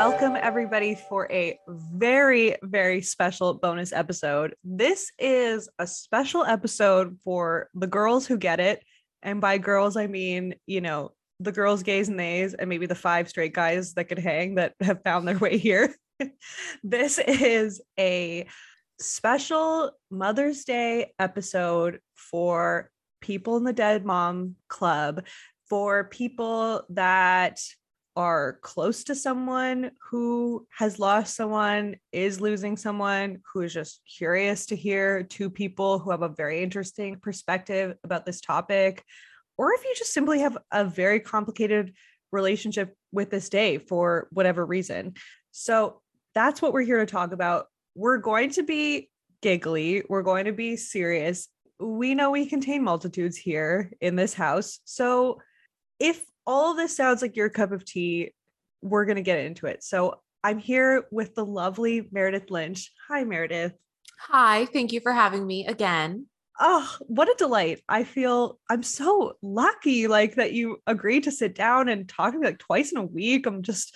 Welcome, everybody, for a very, very special bonus episode. This is a special episode for the girls who get it. And by girls, I mean, you know, the girls, gays, and theys, and maybe the five straight guys that could hang that have found their way here. this is a special Mother's Day episode for people in the Dead Mom Club, for people that are close to someone who has lost someone, is losing someone, who is just curious to hear two people who have a very interesting perspective about this topic, or if you just simply have a very complicated relationship with this day for whatever reason. So that's what we're here to talk about. We're going to be giggly, we're going to be serious. We know we contain multitudes here in this house. So if all of this sounds like your cup of tea, we're going to get into it. So I'm here with the lovely Meredith Lynch. Hi, Meredith. Hi, thank you for having me again. Oh, what a delight. I feel I'm so lucky like that you agreed to sit down and talk to me like twice in a week. I'm just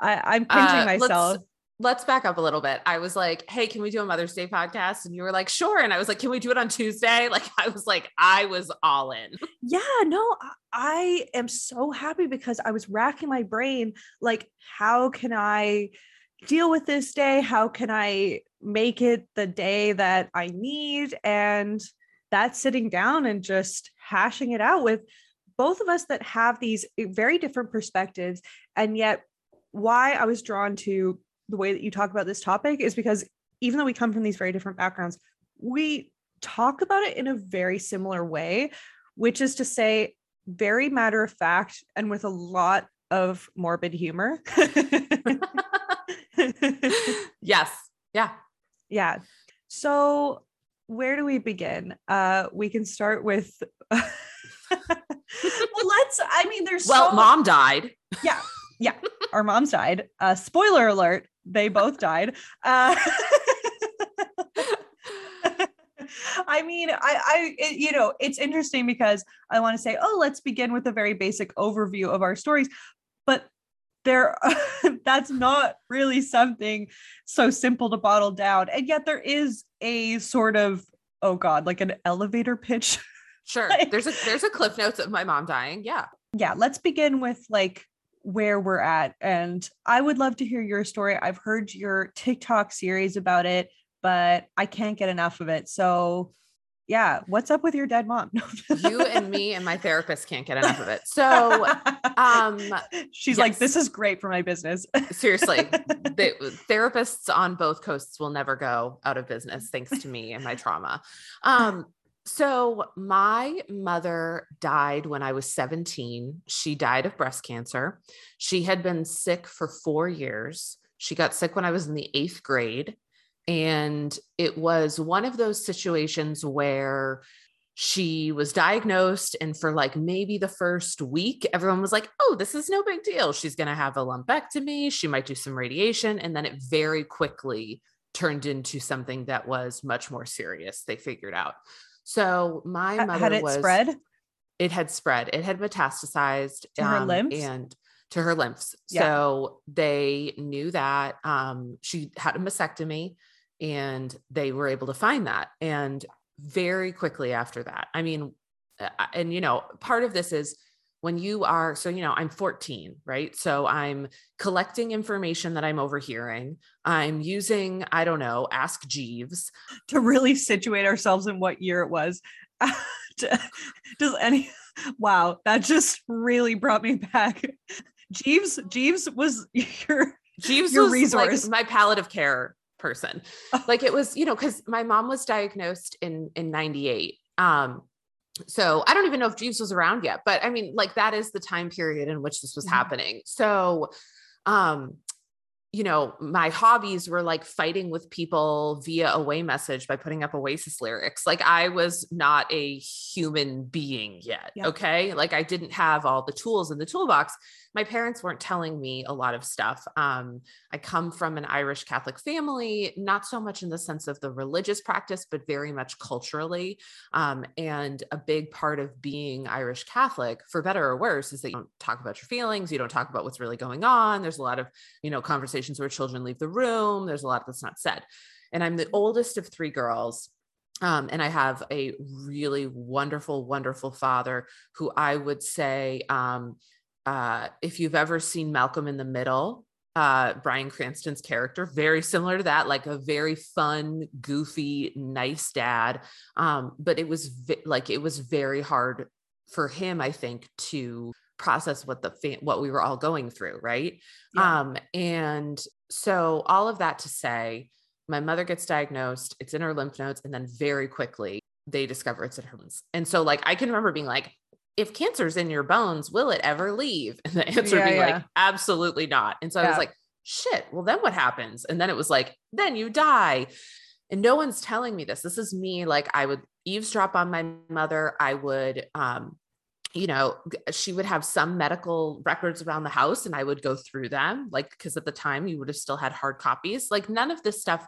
I, I'm pinching uh, myself let's back up a little bit. I was like, hey, can we do a Mother's Day podcast? And you were like, sure. And I was like, can we do it on Tuesday? Like, I was like, I was all in. Yeah, no, I am so happy because I was racking my brain. Like, how can I deal with this day? How can I make it the day that I need? And that's sitting down and just hashing it out with both of us that have these eh, very different perspectives. And yet, why I was drawn to the way that you talk about this topic is because even though we come from these very different backgrounds, we talk about it in a very similar way, which is to say, very matter of fact and with a lot of morbid humor. yes. Yeah. Yeah. So, where do we begin? Uh, we can start with. well, let's. I mean, there's. Well, so... mom died. Yeah. Yeah. Our moms died. Uh, spoiler alert they both died. Uh, I mean, I, I, it, you know, it's interesting because I want to say, oh, let's begin with a very basic overview of our stories, but there, that's not really something so simple to bottle down, and yet there is a sort of, oh God, like an elevator pitch. Sure, there's a there's a cliff notes of my mom dying. Yeah, yeah. Let's begin with like where we're at. And I would love to hear your story. I've heard your TikTok series about it, but I can't get enough of it. So, yeah, what's up with your dead mom? you and me and my therapist can't get enough of it. So, um, she's yes. like, this is great for my business. Seriously, the therapists on both coasts will never go out of business thanks to me and my trauma. Um, so, my mother died when I was 17. She died of breast cancer. She had been sick for four years. She got sick when I was in the eighth grade. And it was one of those situations where she was diagnosed, and for like maybe the first week, everyone was like, oh, this is no big deal. She's going to have a lumpectomy. She might do some radiation. And then it very quickly turned into something that was much more serious, they figured out. So my mother had it was, spread. It had spread. It had metastasized to um, her lymphs and to her lymphs. Yeah. So they knew that um, she had a mastectomy, and they were able to find that. And very quickly after that, I mean, and you know, part of this is when you are so you know i'm 14 right? So i'm collecting information that i'm overhearing. I'm using i don't know ask jeeves. To really situate ourselves in what year it was. Does any wow that just really brought me back. Jeeves jeeves was your jeeves your was resource. like my palliative care person. Like it was you know because my mom was diagnosed in in 98 um so I don't even know if Jeeves was around yet, but I mean, like that is the time period in which this was mm-hmm. happening. So, um, you know, my hobbies were like fighting with people via away message by putting up Oasis lyrics. Like I was not a human being yet. Okay. Like I didn't have all the tools in the toolbox. My parents weren't telling me a lot of stuff. Um, I come from an Irish Catholic family, not so much in the sense of the religious practice, but very much culturally. Um, and a big part of being Irish Catholic, for better or worse, is that you don't talk about your feelings, you don't talk about what's really going on. There's a lot of, you know, conversations where children leave the room. There's a lot that's not said. And I'm the oldest of three girls. Um, and I have a really wonderful, wonderful father who I would say, um, uh, if you've ever seen Malcolm in the Middle, uh, Bryan Cranston's character, very similar to that, like a very fun, goofy, nice dad. Um, but it was vi- like it was very hard for him, I think, to process what the what we were all going through, right? Yeah. Um, and so all of that to say, my mother gets diagnosed, it's in her lymph nodes, and then very quickly they discover it's in her bones. And so, like, I can remember being like, if cancer's in your bones, will it ever leave? And the answer yeah, being yeah. like, absolutely not. And so yeah. I was like, shit, well, then what happens? And then it was like, then you die. And no one's telling me this. This is me. Like, I would eavesdrop on my mother. I would, um, you know, she would have some medical records around the house and I would go through them, like, because at the time you would have still had hard copies. Like, none of this stuff.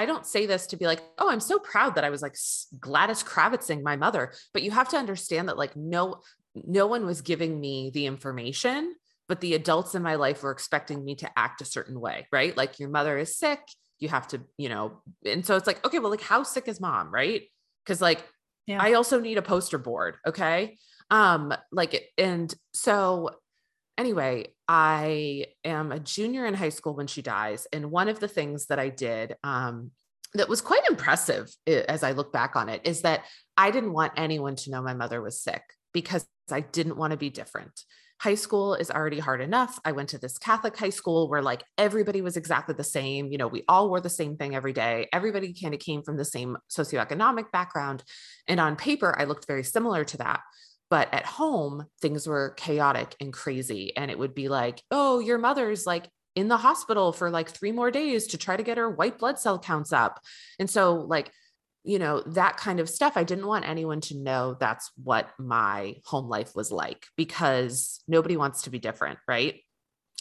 I don't say this to be like, oh, I'm so proud that I was like Gladys Kravitzing my mother, but you have to understand that like no, no one was giving me the information, but the adults in my life were expecting me to act a certain way, right? Like your mother is sick, you have to, you know, and so it's like, okay, well, like how sick is mom, right? Because like yeah. I also need a poster board, okay? Um, like, and so anyway, I am a junior in high school when she dies. And one of the things that I did, um, that was quite impressive as I look back on it is that I didn't want anyone to know my mother was sick because I didn't want to be different. High school is already hard enough. I went to this Catholic high school where like everybody was exactly the same. You know, we all wore the same thing every day. Everybody kind of came from the same socioeconomic background. And on paper, I looked very similar to that. But at home, things were chaotic and crazy. And it would be like, oh, your mother's like in the hospital for like three more days to try to get her white blood cell counts up. And so, like, you know, that kind of stuff. I didn't want anyone to know that's what my home life was like because nobody wants to be different. Right.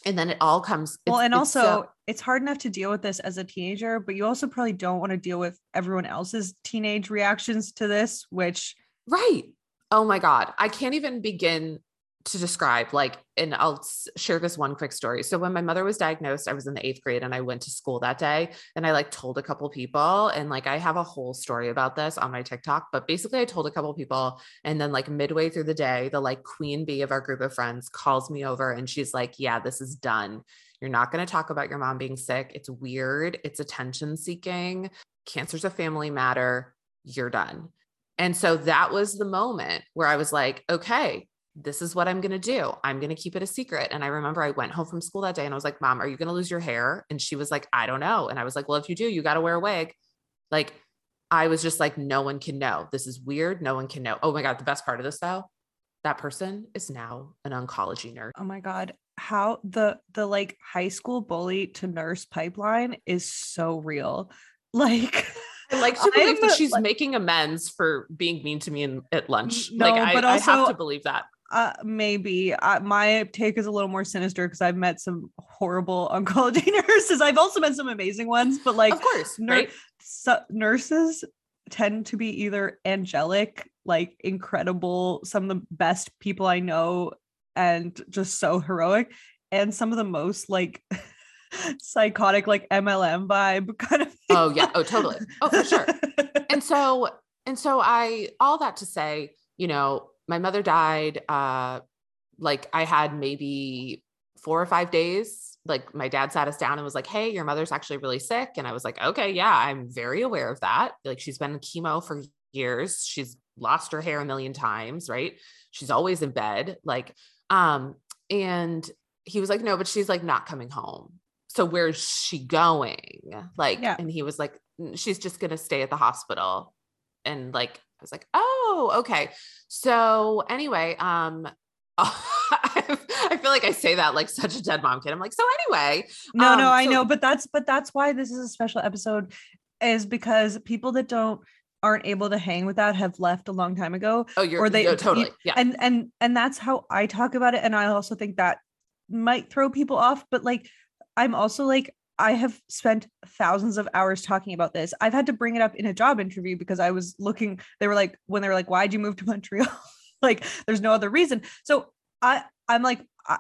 And then it all comes. Well, and also, so- it's hard enough to deal with this as a teenager, but you also probably don't want to deal with everyone else's teenage reactions to this, which. Right. Oh my God. I can't even begin to describe like and i'll share this one quick story. So when my mother was diagnosed i was in the eighth grade and i went to school that day and i like told a couple people and like i have a whole story about this on my tiktok but basically i told a couple people and then like midway through the day the like queen bee of our group of friends calls me over and she's like yeah this is done. You're not going to talk about your mom being sick. It's weird. It's attention seeking. Cancer's a family matter. You're done and so that was the moment where I was like, okay, this is what I'm going to do. I'm going to keep it a secret. And I remember I went home from school that day and I was like, Mom, are you going to lose your hair? And she was like, I don't know. And I was like, Well, if you do, you got to wear a wig. Like, I was just like, No one can know. This is weird. No one can know. Oh my God. The best part of this, though, that person is now an oncology nurse. Oh my God. How the, the like high school bully to nurse pipeline is so real. Like, I like to believe that she's like, making amends for being mean to me in, at lunch. No, like, but I, also, I have to believe that. Uh, maybe uh, my take is a little more sinister because I've met some horrible oncology nurses. I've also met some amazing ones, but like, of course, right? So, nurses tend to be either angelic, like incredible, some of the best people I know, and just so heroic, and some of the most like psychotic like MLM vibe kind of. Thing. Oh yeah. Oh totally. Oh for sure. and so and so I all that to say, you know, my mother died. Uh, like I had maybe four or five days. Like my dad sat us down and was like, "Hey, your mother's actually really sick," and I was like, "Okay, yeah, I'm very aware of that. Like she's been in chemo for years. She's lost her hair a million times, right? She's always in bed, like." Um, and he was like, "No, but she's like not coming home." So where's she going? Like, yeah. and he was like, she's just going to stay at the hospital. And like, I was like, oh, okay. So anyway, um, I feel like I say that like such a dead mom kid. I'm like, so anyway. No, um, no, I so- know, but that's but that's why this is a special episode, is because people that don't aren't able to hang with that have left a long time ago. Oh, you're or they no, totally yeah. And and and that's how I talk about it. And I also think that might throw people off, but like I'm also like I have spent thousands of hours talking about this. I've had to bring it up in a job interview because I was looking, they were like, when they were like, why'd you move to Montreal? like, there's no other reason. So I, I'm like, I,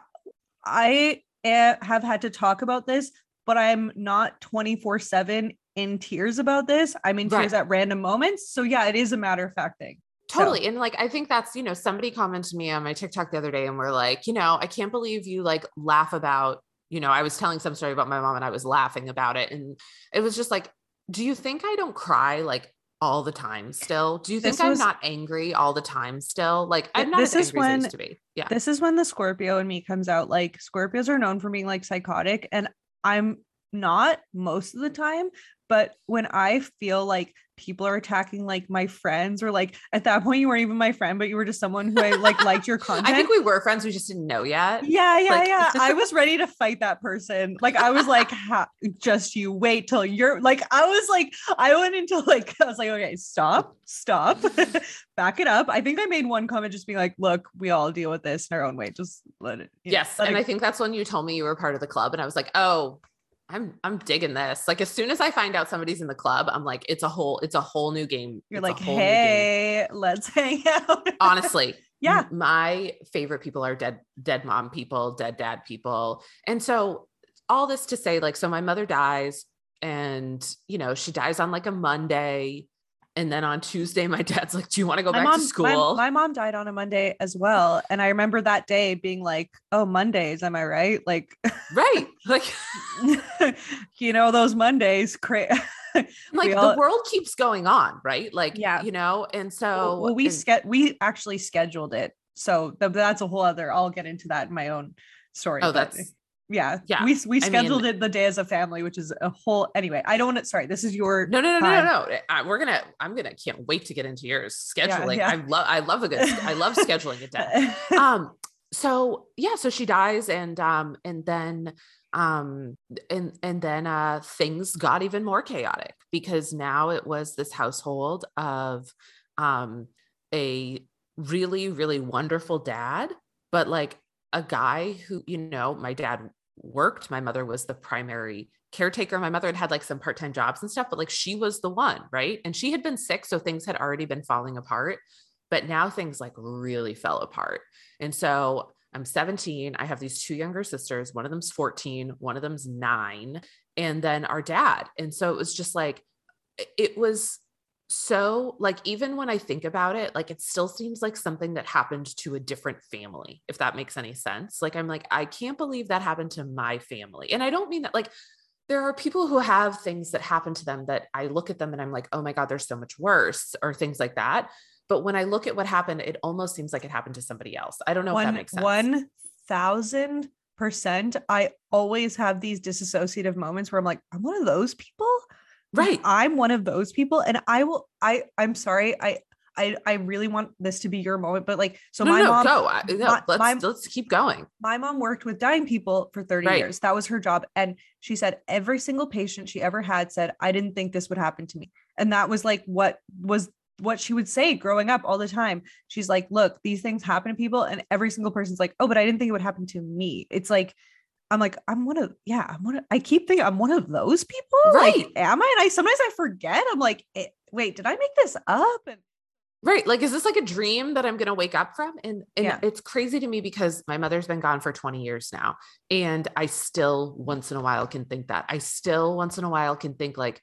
I have had to talk about this, but I'm not 24 seven in tears about this. I'm in tears right. at random moments. So yeah, it is a matter of fact thing. Totally. So. And like, I think that's, you know, somebody commented to me on my TikTok the other day and we're like, you know, I can't believe you like laugh about you know, I was telling some story about my mom and I was laughing about it. And it was just like, do you think I don't cry like all the time still? Do you think this I'm not angry all the time still? Like I'm not this is when, to be. Yeah. This is when the Scorpio in me comes out. Like Scorpios are known for being like psychotic and I'm not most of the time, but when I feel like people are attacking like my friends or like at that point you weren't even my friend but you were just someone who I like liked your content. I think we were friends we just didn't know yet. Yeah, yeah, like- yeah. I was ready to fight that person. Like I was like just you wait till you're like I was like I went into like I was like okay, stop, stop. Back it up. I think I made one comment just being like, look, we all deal with this in our own way. Just let it. Yes. Let and it- I think that's when you told me you were part of the club and I was like, "Oh, I'm I'm digging this. Like as soon as I find out somebody's in the club, I'm like, it's a whole it's a whole new game. You're it's like, hey, let's hang out. Honestly, yeah. My favorite people are dead dead mom people, dead dad people, and so all this to say, like, so my mother dies, and you know she dies on like a Monday, and then on Tuesday, my dad's like, Do you want to go my back mom, to school? My, my, mom died on a Monday as well. And I remember that day being like, Oh, Mondays, am I right? Like, right. Like, you know, those Mondays, cra- like all, the world keeps going on, right? Like, yeah, you know, and so well, we and, ske- we actually scheduled it. So th- that's a whole other, I'll get into that in my own story. Oh, that's yeah yeah we, we scheduled I mean, it the day as a family which is a whole anyway i don't want to sorry this is your no no no no no no I, we're gonna i'm gonna can't wait to get into yours scheduling yeah, yeah. i love i love a good i love scheduling a down. Um so yeah so she dies and um and then um and and then uh things got even more chaotic because now it was this household of um a really really wonderful dad but like a guy who you know my dad worked. My mother was the primary caretaker. My mother had had like some part time jobs and stuff, but like she was the one, right? And she had been sick. So things had already been falling apart. But now things like really fell apart. And so I'm 17. I have these two younger sisters. One of them's 14, one of them's nine, and then our dad. And so it was just like, it was so like even when i think about it like it still seems like something that happened to a different family if that makes any sense. Like i'm like i can't believe that happened to my family. And i don't mean that like there are people who have things that happen to them that i look at them and i'm like oh my god they're so much worse or things like that. But when i look at what happened it almost seems like it happened to somebody else. I don't know one, if that makes sense. one thousand percent i always have these disassociative moments where i'm like i'm one of those people Right. I'm one of those people and I will I I'm sorry. I I I really want this to be your moment, but like so no, my no, mom go. I, no, my, let's my, let's keep going. My mom worked with dying people for 30 right. years. That was her job and she said every single patient she ever had said I didn't think this would happen to me. And that was like what was what she would say growing up all the time. She's like, "Look, these things happen to people and every single person's like, "Oh, but I didn't think it would happen to me." It's like I'm like, I'm one of, yeah, I'm one of, I keep thinking I'm one of those people. Right. Like, am I? And I sometimes I forget. I'm like, eh, wait, did I make this up? And right. Like, is this like a dream that I'm going to wake up from? And, and yeah. it's crazy to me because my mother's been gone for 20 years now. And I still once in a while can think that. I still once in a while can think like,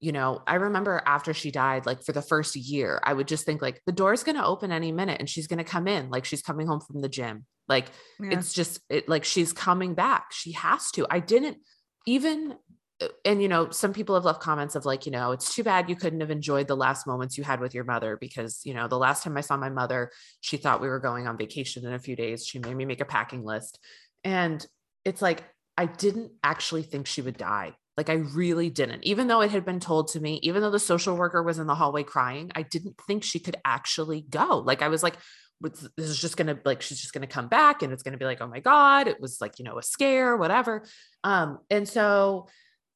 you know, I remember after she died, like for the first year, I would just think like the door's going to open any minute and she's going to come in, like she's coming home from the gym like yeah. it's just it like she's coming back. She has to. I didn't even uh, and you know some people have left comments of like you know it's too bad you couldn't have enjoyed the last moments you had with your mother because you know the last time i saw my mother she thought we were going on vacation in a few days she made me make a packing list and it's like i didn't actually think she would die like i really didn't. Even though it had been told to me even though the social worker was in the hallway crying i didn't think she could actually go. Like i was like this is just gonna like she's just gonna come back and it's gonna be like oh my god it was like you know a scare whatever. Um and so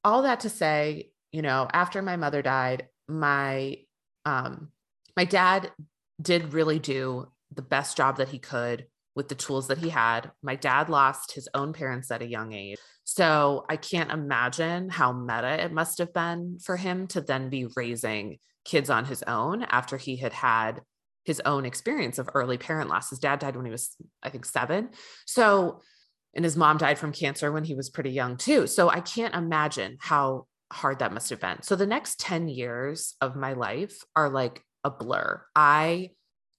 all that to say you know after my mother died my um my dad did really do the best job that he could with the tools that he had. My dad lost his own parents at a young age. So I can't imagine how meta it must have been for him to then be raising kids on his own after he had had his own experience of early parent loss. His dad died when he was, I think, seven. So, and his mom died from cancer when he was pretty young too. So I can't imagine how hard that must have been. So the next 10 years of my life are like a blur. I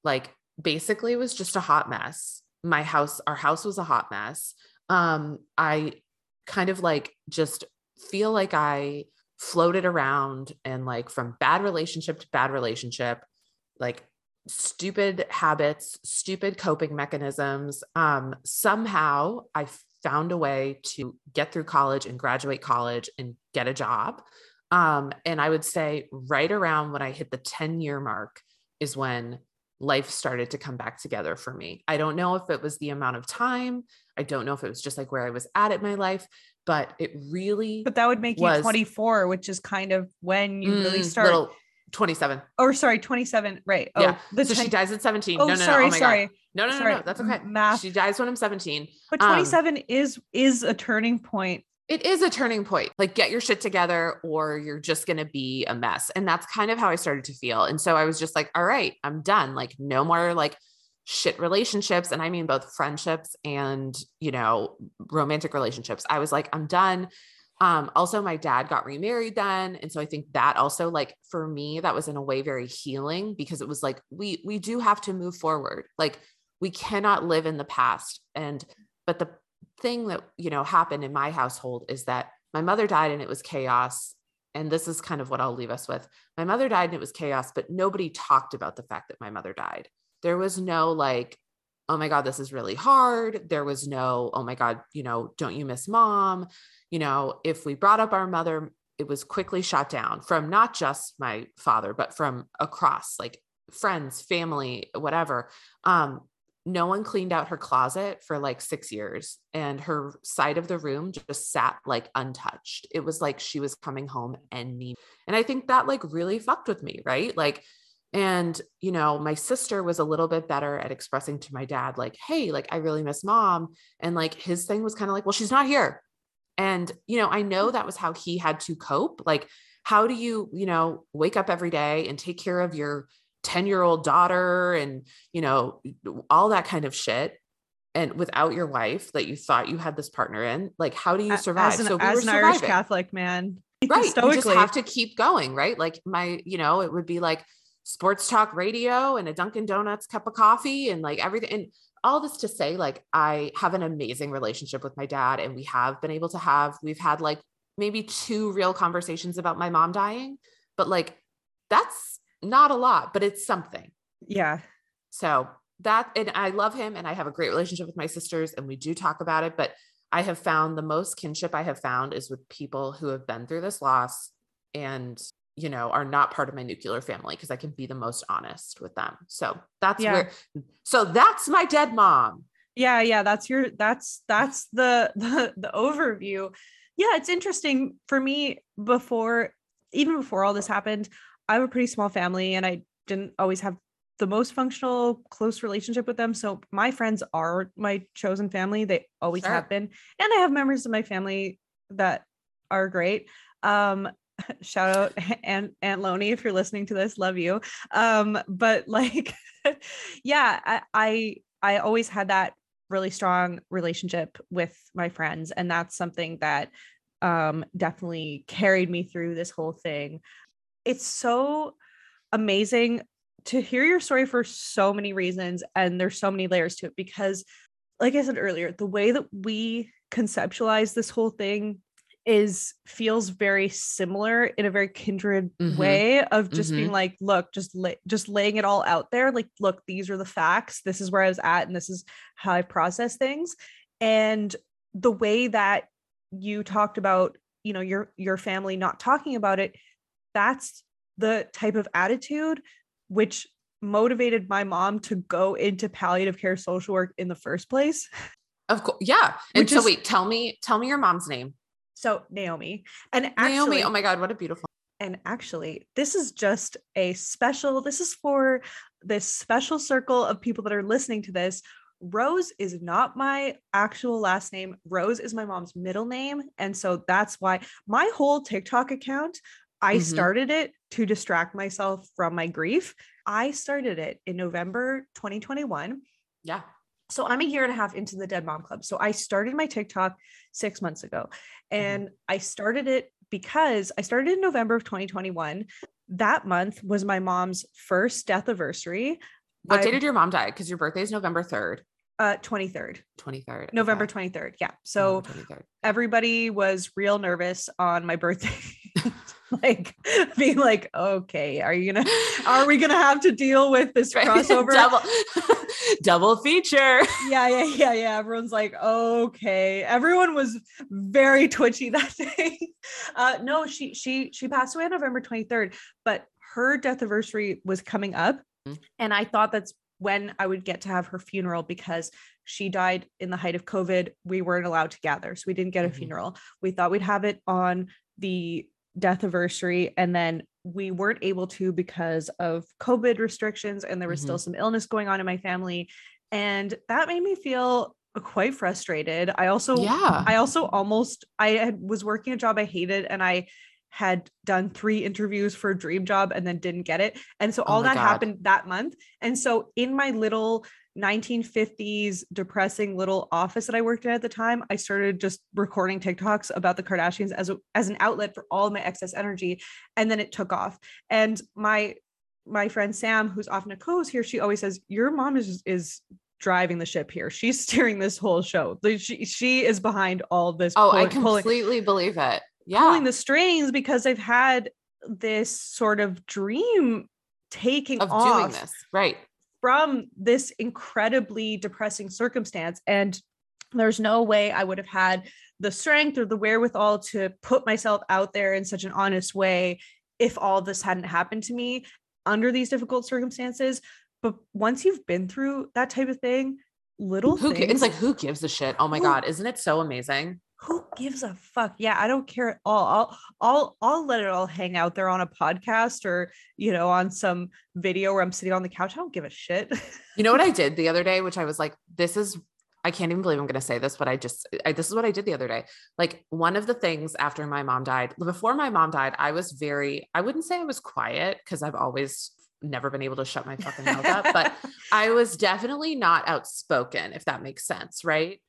like basically was just a hot mess. My house, our house was a hot mess. Um, I kind of like just feel like I floated around and like from bad relationship to bad relationship, like stupid habits, stupid coping mechanisms. Um, somehow I found a way to get through college and graduate college and get a job. Um, and I would say right around when I hit the 10 year mark is when life started to come back together for me. I don't know if it was the amount of time. I don't know if it was just like where I was at in my life, but it really. But that would make was, you 24, which is kind of when you mm, really start. Little, 27. Or sorry, 27. Right. Oh, yeah. so 10- she dies at 17. Oh, no, no, sorry, no. Oh sorry. God. No, no, sorry. no, no. That's okay. Math. She dies when I'm 17. But 27 um, is is a turning point it is a turning point. Like, get your shit together or you're just going to be a mess. And that's kind of how I started to feel. And so I was just like, all right, I'm done. Like, no more like shit relationships. And I mean both friendships and, you know, romantic relationships. I was like, I'm done. Um, also, my dad got remarried then. And so I think that also, like, for me, that was in a way very healing because it was like, we, we do have to move forward. Like, we cannot live in the past. And, but the thing that you know happened in my household is that my mother died and it was chaos and this is kind of what I'll leave us with. My mother died and it was chaos, but nobody talked about the fact that my mother died. There was no like, oh my God, this is really hard. There was no, oh my God, you know, don't you miss mom? You know, if we brought up our mother, it was quickly shot down from not just my father, but from across like friends, family, whatever. Um, no one cleaned out her closet for like six years and her side of the room just sat like untouched. It was like she was coming home and me and i think that like really fucked with me right? Like and you know my sister was a little bit better at expressing to my dad like hey like i really miss mom and like his thing was kind of like well she's not here. And you know i know that was how he had to cope. Like how do you you know wake up every day and take care of your 10 year old daughter and you know all that kind of shit and without your wife that you thought you had this partner in like how do you survive? as an, so we as an irish catholic man right you just have to keep going right? Like my you know it would be like sports talk radio and a dunkin donuts cup of coffee and like everything and all this to say like i have an amazing relationship with my dad and we have been able to have we've had like maybe two real conversations about my mom dying but like that's not a lot, but it's something. Yeah. So that, and I love him and I have a great relationship with my sisters and we do talk about it. But I have found the most kinship I have found is with people who have been through this loss and, you know, are not part of my nuclear family because I can be the most honest with them. So that's yeah. where, so that's my dead mom. Yeah. Yeah. That's your, that's, that's the, the, the overview. Yeah. It's interesting for me before, even before all this happened, I have a pretty small family and I didn't always have the most functional close relationship with them. So my friends are my chosen family. They always sure. have been. And i have members of my family that are great. Um shout out aunt aunt loney if you're listening to this. Love you. Um but like yeah I, I i always had that really strong relationship with my friends. And that's something that um definitely carried me through this whole thing it's so amazing to hear your story for so many reasons and there's so many layers to it because like i said earlier the way that we conceptualize this whole thing is feels very similar in a very kindred mm-hmm. way of just mm-hmm. being like look just lay, just laying it all out there like look these are the facts this is where i was at and this is how i process things and the way that you talked about you know your your family not talking about it that's the type of attitude which motivated my mom to go into palliative care social work in the first place. Of course. Yeah. And so is, wait, tell me, tell me your mom's name. So Naomi. And actually, Naomi, oh my God, what a beautiful. And actually, this is just a special, this is for this special circle of people that are listening to this Rose is not my actual last name. Rose is my mom's middle name. And so that's why my whole TikTok account, I Mhm. started it to distract myself from my grief. I started it in November 2021. Yeah. So I'm a year and a half into the Dead Mom Club. So I started my TikTok six months ago. And I started it because I started in November of 2021. That month was my mom's first death anniversary, What I- day did your mom die? Because your birthday is November 3rd, uh, 23rd, 23rd. November okay. 23rd. Yeah. So 23rd. everybody was real nervous on my birthday. like being like, okay, are you gonna are we gonna have to deal with this crossover? double, double feature. yeah, yeah, yeah, yeah. Everyone's like, okay. Everyone was very twitchy that day. Uh no, she she she passed away on November 23rd, but her death anniversary was coming up. Mm. And I thought that's when I would get to have her funeral because she died in the height of COVID. We weren't allowed to gather. So we didn't get a Mhm. funeral. We thought we'd have it on the death anniversary and then we weren't able to because of COVID restrictions and there was still mm-hmm. some illness going on in my family and that made me feel quite frustrated. I also yeah. I also almost I had, was working a job I hated and I had done three interviews for a dream job and then didn't get it. And so Oh all my that God. happened that month. And so in my little 1950s depressing little office that I worked in at the time, I started just recording TikToks about the Kardashians as a, as an outlet for all of my excess energy and then it took off. And my my friend Sam who's often a co-host here, she always says your mom is is driving the ship here. She's steering this whole show. She she is behind all this oh, I pull- pulling- completely believe it. Yeah. pulling the strings because I've had this sort of dream taking of off doing this. Right. From this incredibly depressing circumstance. And there's no way I would have had the strength or the wherewithal to put myself out there in such an honest way if all this hadn't happened to me under these difficult circumstances. But once you've been through that type of thing, little Who things, it's like who gives a shit? Oh my Who- god, isn't it so amazing? Who gives a fuck? Yeah, I don't care at all. I'll I'll I'll let it all hang out there on a podcast or you know on some video where I'm sitting on the couch. I don't give a shit. You know what I did the other day, which I was like, this is I can't even believe I'm going to say this, but I just I, this is what I did the other day. Like one of the things after my mom died, before my mom died, I was very I wouldn't say I was quiet because I've always never been able to shut my fucking mouth up, but I was definitely not outspoken, if that makes sense, right?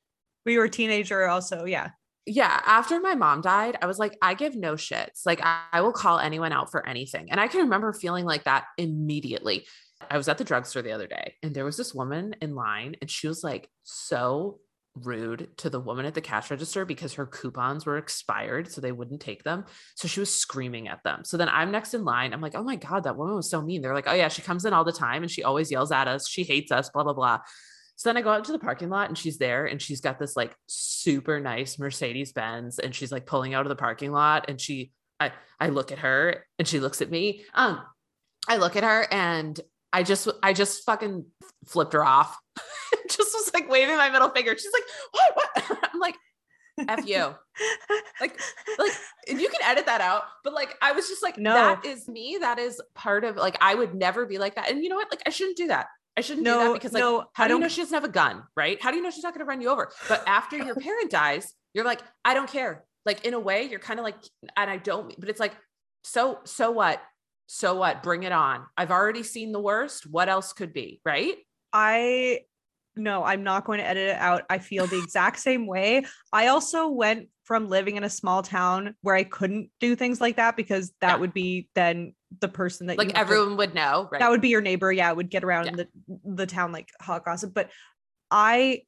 we were a teenager also. Yeah. Yeah, after my mom died, I was like, I give no shits. Like, I, I will call anyone out for anything. And I can remember feeling like that immediately. I was at the drugstore the other day and there was this woman in line and she was like so rude to the woman at the cash register because her coupons were expired. So they wouldn't take them. So she was screaming at them. So then I'm next in line. I'm like, oh my God, that woman was so mean. They're like, oh yeah, she comes in all the time and she always yells at us. She hates us, blah, blah, blah. So then I go out to the parking lot and she's there and she's got this like super nice Mercedes Benz and she's like pulling out of the parking lot and she I I look at her and she looks at me. Um I look at her and I just I just fucking flipped her off. just was like waving my middle finger. She's like, "What? What?" I'm like, "F you." Like like and you can edit that out, but like I was just like, No. that is me. That is part of like I would never be like that. And you know what? Like I shouldn't do that. I shouldn't do that because like no, how I do you know she doesn't have a gun, right? How do you know she's not going to run you over? But after your parent dies, you're like, I don't care. Like in a way, you're kind of like, and I don't, but it's like, so, so what? So what? Bring it on. I've already seen the worst. What else could be, right? I no, I'm not going to edit it out. I feel the exact same way. I also went from living in a small town where I couldn't do things like that because that Yeah. would be then the person that Like to- everyone would know, right? that would be your neighbor. Yeah, would get around Yeah. the the town like hot gossip. But I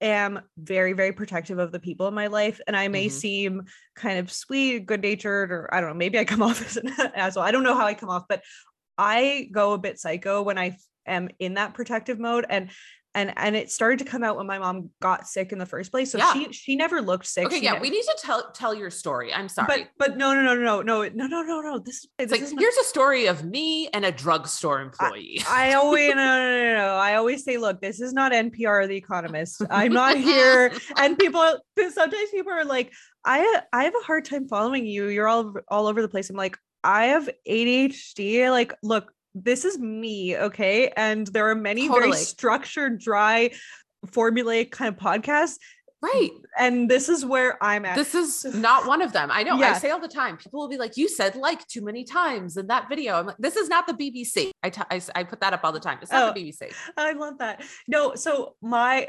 am very very protective of the people in my life, and I may Mhm. seem kind of sweet, good natured, or I don't know. Maybe I come off as an asshole. I don't know how I come off, but I go a bit psycho when I am in that protective mode, and and and it started to come out when my mom got sick in the first place. So Yeah. she she never looked sick. okay, She yeah, ne- we need to tell tell your story. I'm sorry. but but no no no no no no no no no. This it's this like here's a story of me and a drugstore employee. I always no, no, no, no. I always say, look, this is not NPR or The Economist. I'm not here. And people, sometimes people are like, I, I have a hard time following you. You're all, all over the place. I'm like, I have ADHD. Like, look, this is me, okay? And there are many Totally. very structured, dry, formulaic kind of podcasts. Right. And this is where I'm at. This is not one of them. I know. Yeah. I say all the time. People will be like, "You said like too many times in that video." I'm like, "This is not the BBC." I t- I, I put that up all the time. It's not Oh. the BBC. I love that. No, so my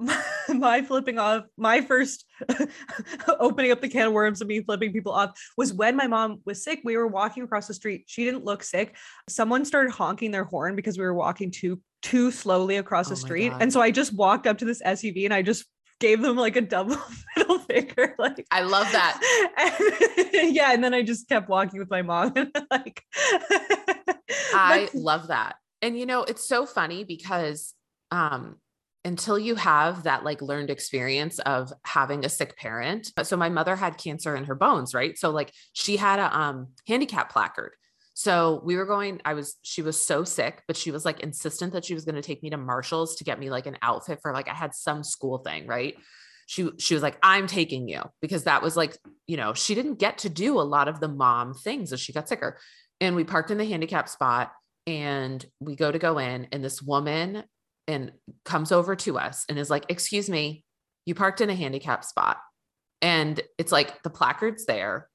my flipping off, my first opening up the can of worms of me flipping people off was when my mom was sick. We were walking across the street. She didn't look sick. Someone started honking their horn because we were walking too too slowly across the Oh my street. God. And so I just walked up to this SUV and I just gave them like a double middle finger. Like I love that. And- yeah. And then I just kept walking with my mom and like I love that. And you know, it's so funny because um until you have that like learned experience of having a sick parent. So my mother had cancer in her bones, right? So like she had a um handicap placard. So we were going, I was, she was so sick, but she was like insistent that she was going to take me to Marshall's to get me like an outfit for like, I had some school thing, right? She, she was like, I'm taking you because that was like, you know, she didn't get to do a lot of the mom things as she got sicker. And we parked in the handicap spot and we go to go in and this woman and comes over to us and is like, excuse me, you parked in a handicap spot. And it's like the placard's there.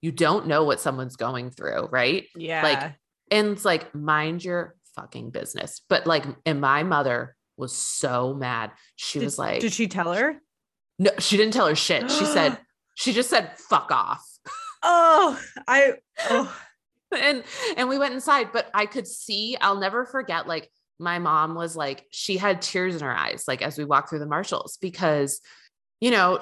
You don't know what someone's going through, right? yeah. Like, and it's like, mind your fucking business. But like, and my mother was so mad. She did, was like, did she tell her? no, she didn't tell her shit. She said, she just said, fuck off. Oh, I oh and and we went inside but i could see i'll never forget like my mom was like she had tears in her eyes like as we walked through the marshalls because you know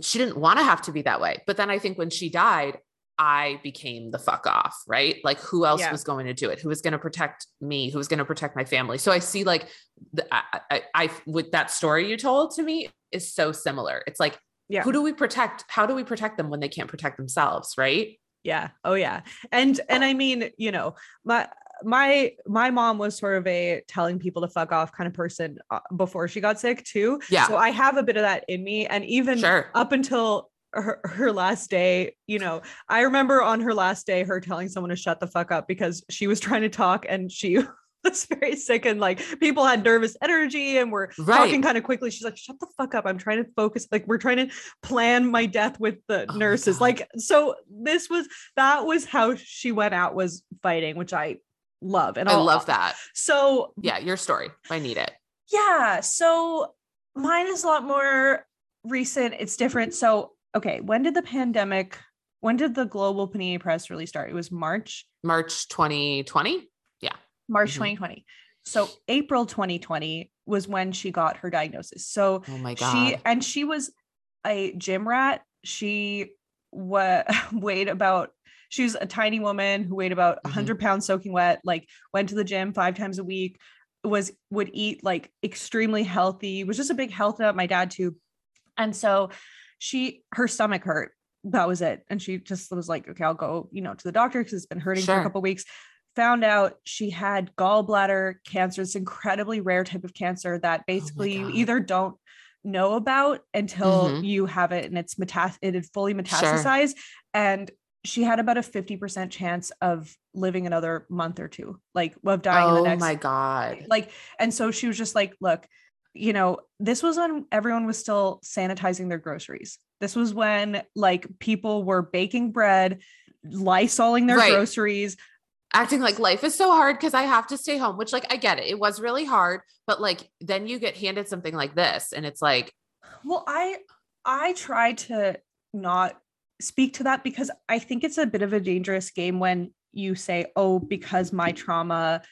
she didn't want to have to be that way. But then i think when she died i became the fuck off right? Like who else Yeah. was going to do it? Who was going to protect me? Who was going to protect my family? So i see like the, I, I i with that story you told to me is so similar. It's like Yeah. who do we protect how do we protect them when they can't protect themselves right? Yeah. Oh yeah. And and i mean you know my my my mom was sort of a telling people to fuck off kind of person uh, before she got sick too. Yeah. so i have a bit of that in me. And even sure. up until her, her last day you know i remember on her last day her telling someone to shut the fuck up because she was trying to talk and she was very sick and like people had nervous energy and were Right. talking kind of quickly. She's like shut the fuck up. I'm trying to focus like we're trying to plan my death with the Oh nurses. Like so this was that was how she went out was fighting which i love and I I'll- love that. so Yeah, your story. I need it. yeah. So mine is a lot more recent. It's different. So, okay. When did the pandemic, when did the global panini press really start? It was March, March 2020. Yeah. March Mhm. 2020. So, April 2020 was when she got her diagnosis. So, Oh my God. she, and she was a gym rat. She wa- weighed about, she was a tiny woman who weighed about Mhm. 100 pounds soaking wet, like went to the gym five times a week, was would eat like extremely healthy, was just a big health nut. My dad too. And so she, her stomach hurt. That was it. And she just was like, okay, I'll go, you know, to the doctor because it's been hurting for a couple weeks. Found out she had gallbladder cancer. It's incredibly rare type of cancer that basically you either don't know about until Mhm. you have it and it's metas it had fully metastasized. And she had about a 50% chance of living another month or two, like of dying in oh the next my God. like and so she was just like look you know this was when everyone was still sanitizing their groceries this was when like people were baking bread lysoling their Right. groceries Acting like life is so hard because I have to stay home, which like I get it. It was really hard, but like then you get handed something like this and it's like, well i i try to not speak to that because i think it's a bit of a dangerous game when you say oh because my trauma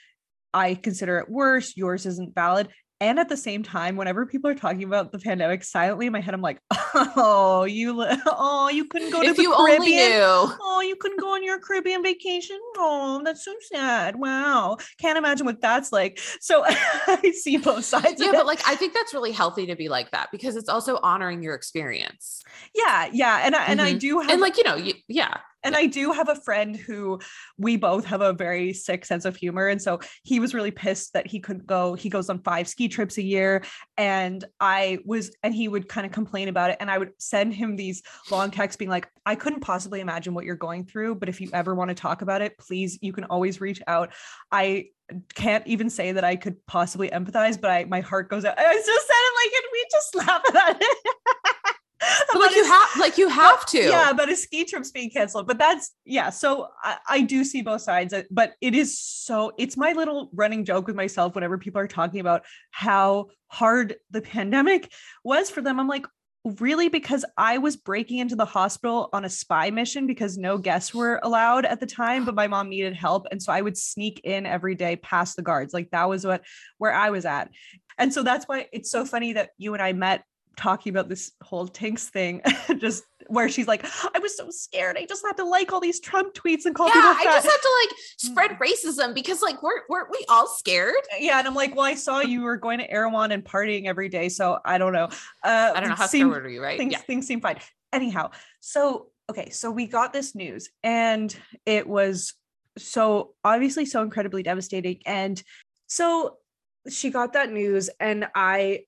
i consider it worse yours isn't valid and at the same time whenever people are talking about the pandemic silently in my head i'm like oh you oh you couldn't go to if the you only caribbean knew. oh you couldn't go on your caribbean vacation oh that's so sad wow can't imagine what that's like so i see both sides Yeah, of it. but like I think that's really healthy to be like that because it's also honoring your experience. yeah yeah and I, and i Mhm. do have And like, you know, you, yeah. And I do have a friend who we both have a very sick sense of humor. And so he was really pissed that he couldn't go. He goes on five ski trips a year. And I was, and he would kind of complain about it. And I would send him these long texts being like, I couldn't possibly imagine what you're going through. But if you ever want to talk about it, please, you can always reach out. I can't even say that I could possibly empathize, but I my heart goes out. I just said it like, and we just laugh at it. But like you have, like you have to. Yeah, but a ski trip's being canceled. But that's yeah. So I, I do see both sides, uh, but it is so. It's my little running joke with myself whenever people are talking about how hard the pandemic was for them. I'm like, really because I was breaking into the hospital on a spy mission because no guests were allowed at the time, but my mom needed help. And so I would sneak in every day past the guards. Like that was what where I was at. And so that's why it's so funny that you and I met talking about this whole Tinx thing, just where she's like, I was so scared. I just had to like all these Trump tweets and call yeah, people I just had to like spread racism because like we're weren't we all scared? Yeah, and I'm like, well, I saw you were going to Erewhon and partying every day, so I don't know. Uh, I don't know how seemed, scared were you, right? Things, yeah. things seem fine. Anyhow, so okay, so we got this news, and it was so obviously so incredibly devastating, and so she got that news, and I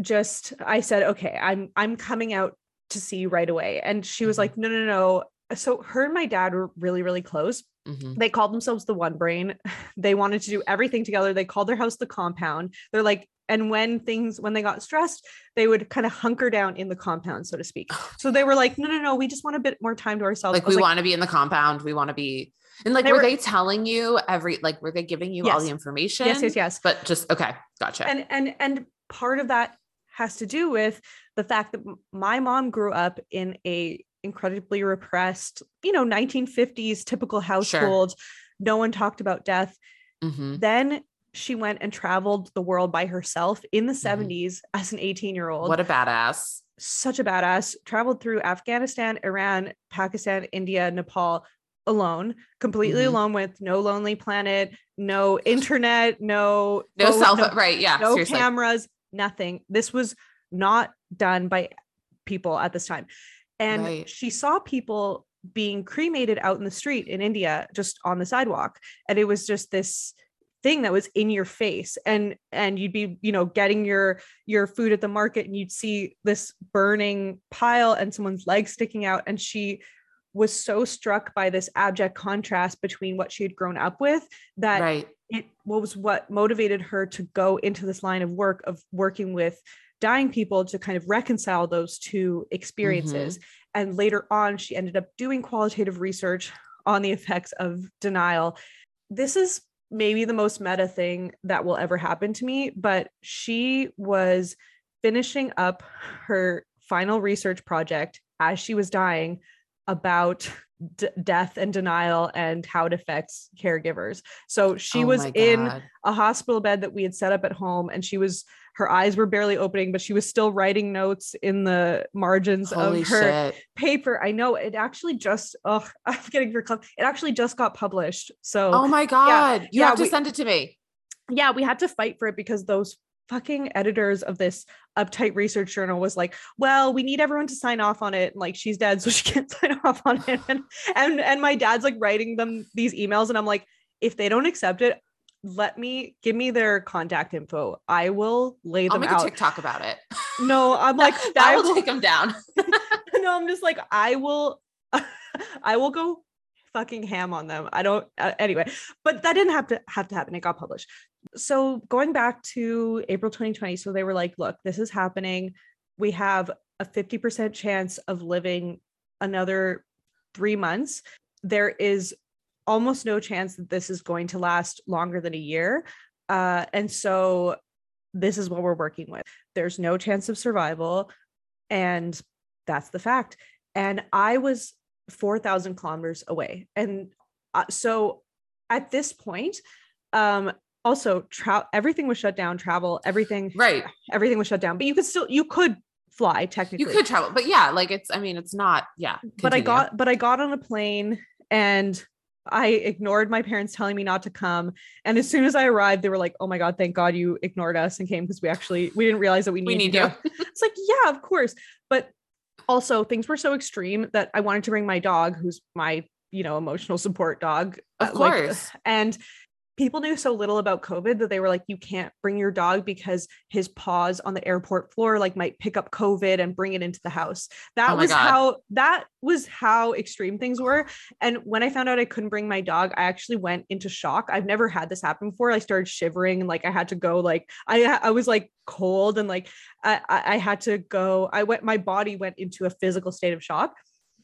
just I said, okay, I'm I'm coming out to see you right away. And she was mm-hmm. like, no, no, no. So her and my dad were really, really close. Mm-hmm. They called themselves the one brain. They wanted to do everything together. They called their house the compound. They're like, and when things when they got stressed, they would kind of hunker down in the compound, so to speak. So they were like, no, no, no, we just want a bit more time to ourselves. Like we like, want to be in the compound. We want to be and like, they were, were, they telling you every, like, were they giving you yes. all the information? Yes, yes, yes. But just, okay, gotcha. And, and, and part of that has to do with the fact that my mom grew up in a incredibly repressed, you know, 1950s typical household. Sure. No one talked about death. Mm-hmm. Then she went and traveled the world by herself in the mm-hmm. 70s as an 18 year old. What a badass. Such a badass. Traveled through Afghanistan, Iran, Pakistan, India, Nepal alone, completely mm-hmm. alone with no lonely planet, no internet, no no cell phone, no, right? Yeah, no seriously. cameras, nothing. This was not done by people at this time. And right. she saw people being cremated out in the street in India, just on the sidewalk. And it was just this thing that was in your face and and you'd be you know getting your your food at the market and you'd see this burning pile and someone's leg sticking out and she was so struck by this abject contrast between what she had grown up with that right it was what motivated her to go into this line of work of working with dying people to kind of reconcile those two experiences. Mm-hmm. And later on, she ended up doing qualitative research on the effects of denial. This is maybe the most meta thing that will ever happen to me, but she was finishing up her final research project as she was dying about d- death and denial and how it affects caregivers. So she oh was in a hospital bed that we had set up at home and she was her eyes were barely opening but she was still writing notes in the margins Holy of her shit. paper. I know it actually just oh I'm getting your club. It actually just got published. So Oh my god. Yeah, you yeah, have to we, send it to me. Yeah, we had to fight for it because those fucking editors of this uptight research journal was like, well, we need everyone to sign off on it. And like she's dead, so she can't sign off on it. And and and my dad's like writing them these emails, and I'm like, if they don't accept it, let me give me their contact info. I will lay them I'll make out. A TikTok about it. No, I'm like I will take them down. no, I'm just like I will. I will go fucking ham on them. I don't uh, anyway, but that didn't have to have to happen. It got published. So going back to April 2020, so they were like, look, this is happening. We have a 50% chance of living another 3 months. There is almost no chance that this is going to last longer than a year. Uh, and so this is what we're working with. There's no chance of survival. And that's the fact. And I was 4,000 kilometers away. And uh, so at this point, um, also tra- everything was shut down, travel, everything, right. Everything was shut down, but you could still, you could fly technically. You could travel, but yeah, like it's, I mean, it's not, yeah. Continue. But I got, but I got on a plane and I ignored my parents telling me not to come. And as soon as I arrived, they were like, "Oh my god, thank God you ignored us and came because we actually we didn't realize that we, we need you." it's like, yeah, of course. But also, things were so extreme that I wanted to bring my dog, who's my you know emotional support dog, of uh, course, like, and people knew so little about COVID that they were like, you can't bring your dog because his paws on the airport floor like might pick up COVID and bring it into the house. That Oh was God. how that was how extreme things were. And when I found out I couldn't bring my dog, I actually went into shock. I've never had this happen before. I started shivering and like I had to go like I I was like cold and like I I I had to go. I went my body went into a physical state of shock.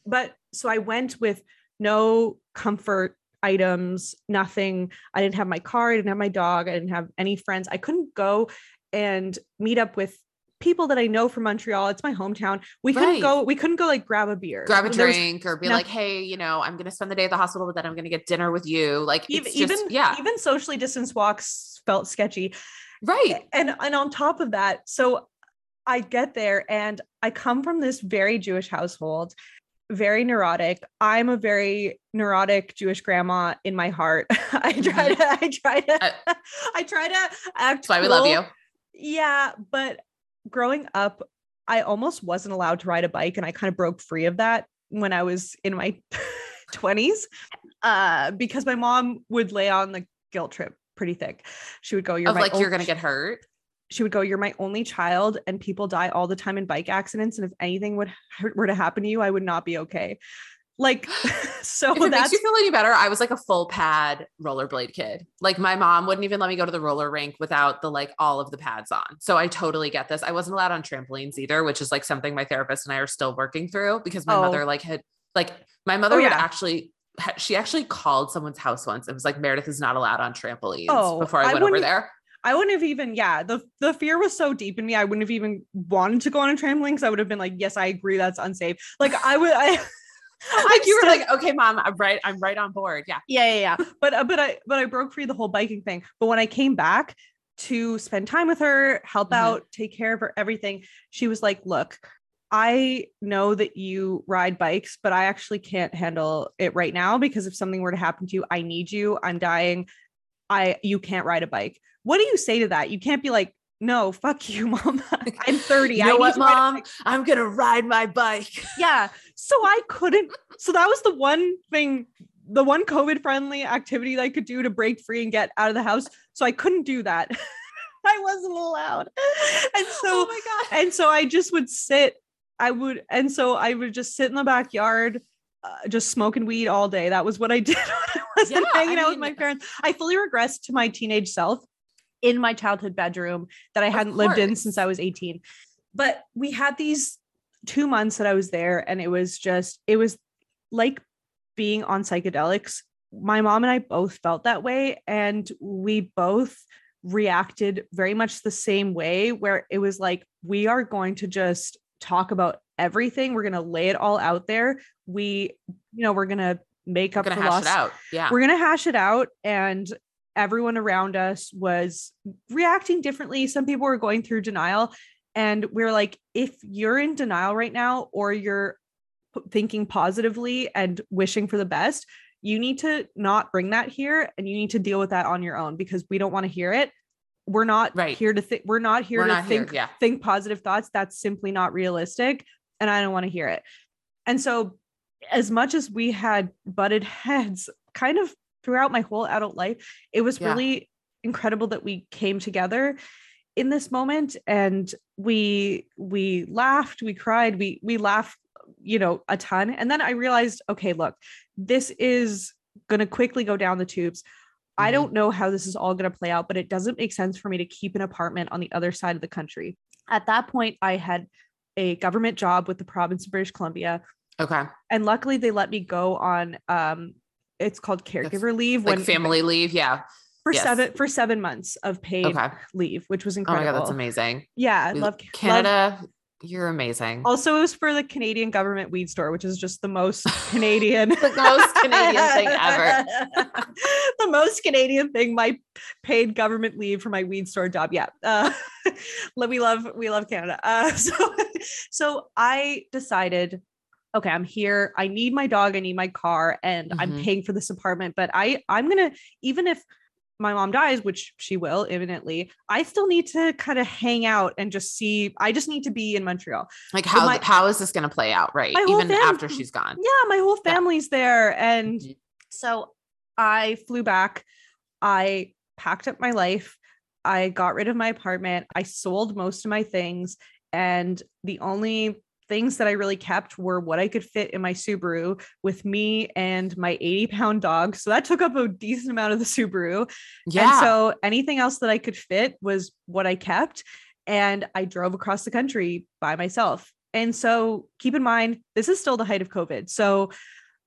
But so I went with no comfort items, nothing. I didn't have my car, I didn't have my dog, I didn't have any friends. I couldn't go and meet up with people that I know from Montreal. It's my hometown. We couldn't go, we couldn't go like grab a beer. Grab a drink or be like, hey, you know, I'm going to spend the day at the hospital, but then I'm going to get dinner with you. Like, even it's just, even yeah, even socially distanced walks felt sketchy. right. And and on top of that, so I get there and I come from this very Jewish household, very neurotic. I'm a very neurotic Jewish grandma in my heart. I try to I try to Uh, I try to act That's why we love you. Yeah, but growing up, I almost wasn't allowed to ride a bike, and I kind of broke free of that when I was in my 20s uh, because my mom would lay on the guilt trip pretty thick. She would go, "You're like, you're going to get hurt. She would go, "You're my only child, and people die all the time in bike accidents, and if anything would were to happen to you, I would not be okay." Like, so if it makes you feel any better, I was like a full pad rollerblade kid. Like my mom wouldn't even let me go to the roller rink without the like all of the pads on. So I totally get this. I wasn't allowed on trampolines either, which is like something my therapist and I are still working through because my Oh. mother like had like my mother Oh, would yeah. actually she actually called someone's house once. It was like Meredith is not allowed on trampolines Oh, before I I went over there. I wouldn't have even, yeah, the the fear was so deep in me. I wouldn't have even wanted to go on a trampoline because I would have been like, yes, I agree, that's unsafe. Like I would, I Like you were like, okay, mom, I'm right. I'm right on board. Yeah. yeah, yeah, yeah. But uh, but I but I broke free the whole biking thing. But when I came back to spend time with her, help Mhm. out, take care of her, everything, she was like, look. I know that you ride bikes, but I actually can't handle it right now because if something were to happen to you, I need you. I'm dying. I you can't ride a bike. What do you say to that? You can't be like, no, fuck you, mom. I'm 30. You I know need what, to ride a mom? bike." I'm gonna ride my bike. Yeah. So I couldn't. So that was the one thing, the one COVID friendly activity that I could do to break free and get out of the house. So I couldn't do that. I wasn't allowed. And so oh my god. and so I just would sit. I would, and so I would just sit in the backyard, uh, just smoking weed all day. That was what I did when I wasn't Yeah, hanging I out with my parents. I fully regressed to my teenage self in my childhood bedroom that I hadn't lived in since I was 18. But we had these two months that I was there, and it was just, it was like being on psychedelics. My mom and I both felt that way, and we both reacted very much the same way where it was like we are going to just talk about everything we're going to lay it all out there we you know we're going to make up for hash lost it out. Yeah. we're going to hash it out and everyone around us was reacting differently some people were going through denial and we're like if you're in denial right now or you're thinking positively and wishing for the best you need to not bring that here and you need to deal with that on your own because we don't want to hear it we're not Right. here to think we're not here We're to not here. think Yeah. think positive thoughts that's simply not realistic and i don't want to hear it and so as much as we had butted heads kind of throughout my whole adult life it was Yeah. really incredible that we came together in this moment and we we laughed we cried we we laughed you know a ton and then i realized okay look this is going to quickly go down the tubes I Mhm. don't know how this is all going to play out, but it doesn't make sense for me to keep an apartment on the other side of the country. At that point, I had a government job with the province of British Columbia, Okay. and luckily they let me go on um it's called caregiver leave Like family leave. Yeah. for yes. seven for 7 months of paid Okay. leave, which was incredible. Oh my god, that's amazing. Yeah, I love Canada. You're amazing. Also, it was for the Canadian government weed store, which is just the most Canadian, The most Canadian thing ever. the most Canadian thing. My paid government leave for my weed store job. Yeah, uh, we love we love Canada. Uh, so, so I decided, okay, I'm here. I need my dog. I need my car, and I'm Mhm. paying for this apartment. But I I'm gonna even if my mom dies, which she will imminently, I still need to kind of hang out and just see. I just need to be in Montreal. Like how my- how is this going to play out? Right. Even fam- after she's gone. Yeah, my whole Yeah. family's there. And Mhm. so I flew back. I packed up my life. I got rid of my apartment. I sold most of my things. And the only things that I really kept were what I could fit in my Subaru with me and my 80 pound dog. So that took up a decent amount of the Subaru. Yeah. And so anything else that I could fit was what I kept. And I drove across the country by myself. And so keep in mind, this is still the height of COVID. So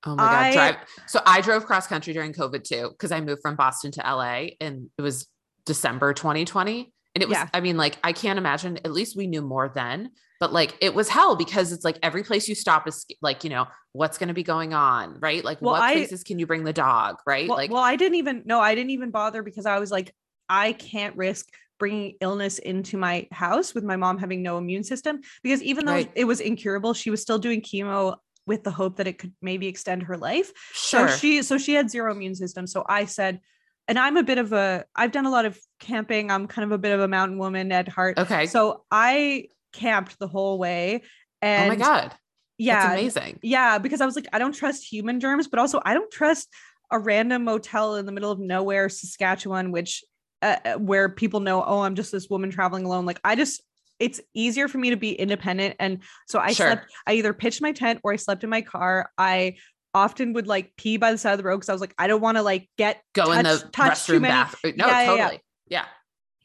Oh my god, I- drive. So I drove cross country during COVID too because I moved from Boston to LA and it was December 2020. And it was, Yeah. I mean, like I can't imagine. At least we knew more then, but like it was hell because it's like every place you stop is like you know what's going to be going on, right? Like Well, what I- places can you bring the dog, right? well, like well, I didn't even no, I didn't even bother because I was like, I can't risk bringing illness into my house with my mom having no immune system because even though Right. it was incurable, she was still doing chemo with the hope that it could maybe extend her life. sure, So she so she had zero immune system. So I said, and I'm a bit of a I've done a lot of camping. I'm kind of a bit of a mountain woman at heart. okay. So I camped the whole way. And oh my god, yeah, that's amazing. yeah, because I was like, I don't trust human germs, but also I don't trust a random motel in the middle of nowhere, Saskatchewan, which uh, uh, where people know, oh, I'm just this woman traveling alone. Like I just, it's easier for me to be independent, and so I Sure. slept. I either pitched my tent or I slept in my car. I often would like pee by the side of the road because I was like, I don't want to like get Go in the touch- touch restroom many- bath. No, Yeah, yeah, yeah. totally. Yeah.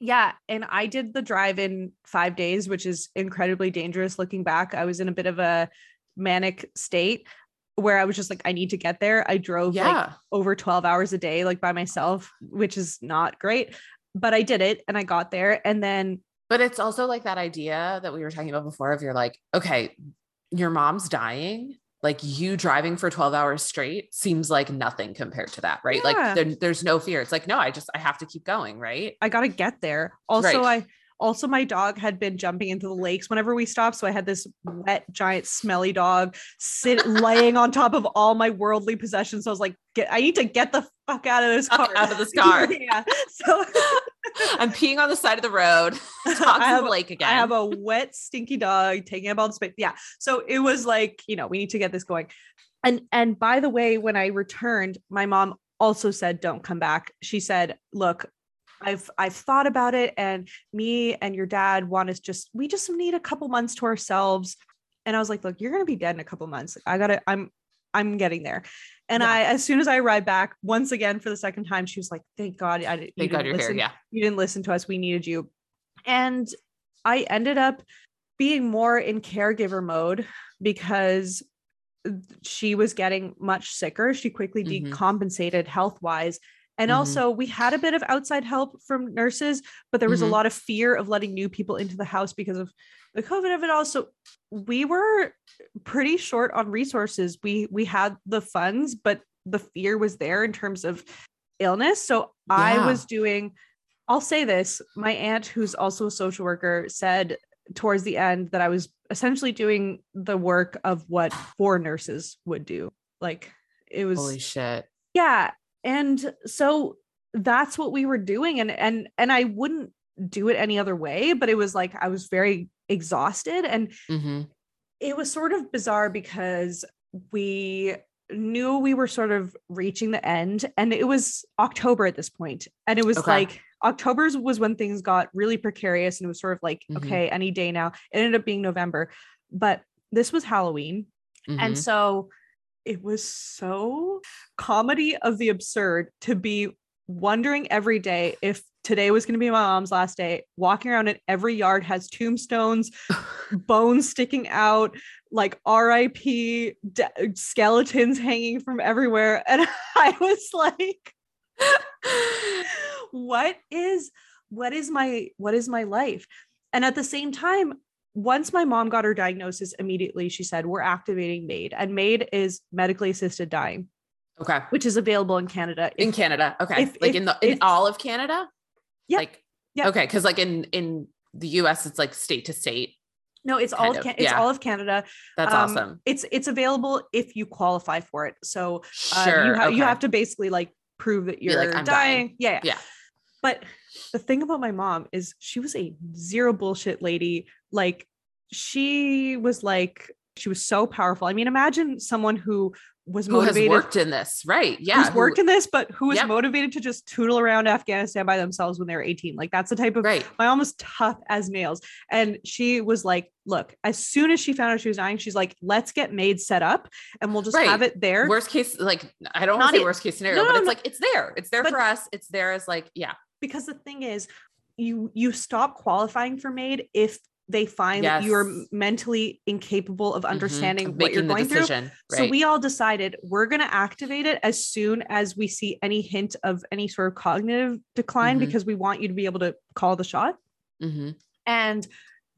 Yeah. And I did the drive in five days, which is incredibly dangerous looking back. I was in a bit of a manic state where I was just like, I need to get there. I drove Yeah. like over 12 hours a day, like by myself, which is not great. But I did it and I got there. And then, But it's also like that idea that we were talking about before of you're like, okay, your mom's dying. Like you driving for 12 hours straight seems like nothing compared to that, right? Yeah. Like there, there's no fear. It's like, no, I just, I have to keep going, right? I got to get there. Also, Right. I also my dog had been jumping into the lakes whenever we stopped. So I had this wet, giant, smelly dog sit laying on top of all my worldly possessions. So I was like, get, I need to get the fuck out of this car. out of this car. yeah. So I'm peeing on the side of the road. I have to the lake again. I have a wet, stinky dog taking up all the space. Yeah. So it was like, you know, we need to get this going. And and by the way, when I returned, my mom also said, don't come back. She said, look, I've I've thought about it, and me and your dad want us just we just need a couple months to ourselves. And I was like, look, you're gonna be dead in a couple months. I gotta, I'm I'm getting there. And Yeah. I, as soon as I arrived back, once again for the second time, she was like, "Thank God, I didn't. you Thank God didn't you're listen here. Yeah. you didn't listen to us we needed you and i ended up being more in caregiver mode because she was getting much sicker she quickly Mhm. decompensated health wise and Mhm. also we had a bit of outside help from nurses but there was Mhm. a lot of fear of letting new people into the house because of the covid of it all. So we were pretty short on resources. We we had the funds but the fear was there in terms of illness. So i was doing i'll say this my aunt who's also a social worker said towards the end that i was essentially doing the work of what four nurses would do. Like it was Holy shit. yeah. And so that's what we were doing. And and and i wouldn't do it any other way but it was like i was very exhausted and hmm it was sort of bizarre because we knew we were sort of reaching the end and it was october at this point and it was Okay. like october's was when things got really precarious and it was sort of like Mhm. okay any day now it ended up being november but this was halloween Mm-hmm. and so it was so comedy of the absurd to be wondering every day if today was going to be my mom's last day, walking around and every yard has tombstones, bones sticking out, like RIP de- skeletons hanging from everywhere. And I was like, what is what is my what is my life and at the same time once my mom got her diagnosis immediately she said we're activating MAID and MAID is medically assisted dying okay. which is available in canada In If- Canada. Okay. if- like if- in the in all of Canada? Yeah. Like Yeah. okay. Cause like in in the US, it's like state to state. no it's all of Can- it's yeah. all of canada That's Um, awesome. it's it's available if you qualify for it so uh, Sure. you, ha- you have to basically like prove that you're like, "I'm dying. dying." Yeah, yeah Yeah. but the thing about my mom is she was a zero bullshit lady like she was like she was so powerful i mean imagine someone who was Who has motivated worked in this? Right. Yeah. who's who- worked in this, but who was Yep. motivated to just tootle around Afghanistan by themselves when they were 18. Like that's the type of right. my was tough as nails. And she was like, look, as soon as she found out she was dying, she's like, let's get MAID set up and we'll just Right. have it there. Worst case, like I don't want to say worst case scenario, No, but no, it's no. like it's there. It's there But- for us. It's there as like, yeah. because the thing is, you you stop qualifying for MAID if they find that you are mentally incapable of Mhm. understanding Of what you're going through. decision. So we all decided we're going to activate it as soon as we see any hint of any sort of cognitive decline Mhm. because we want you to be able to call the shot. Mhm. And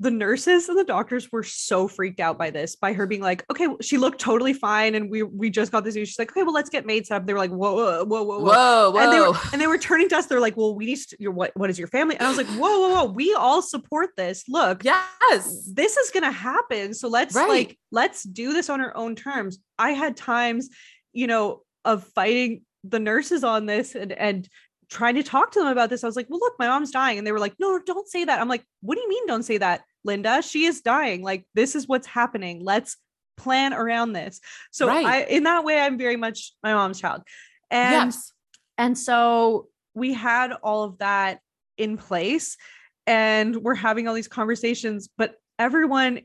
the nurses and the doctors were so freaked out by this, by her being like, okay, she looked totally fine. And we we just got this news. She's like, okay, well, let's get made up. They were like, whoa, whoa, whoa, whoa, whoa. Whoa, whoa. And they, were, and they were turning to us. They're like, well, we need to, your, what, what is your family? And I was like, whoa, whoa, whoa. We all support this. Look, yes. this is going to happen. So let's Right. like, let's do this on our own terms. I had times, you know, of fighting the nurses on this and, and trying to talk to them about this. I was like, well, look, my mom's dying. And they were like, no, don't say that. I'm like, what do you mean? Don't say that, Linda? She is dying. Like, this is what's happening. Let's plan around this. So Right. I, in that way, I'm very much my mom's child. And yes. and so we had all of that in place and we're having all these conversations, but everyone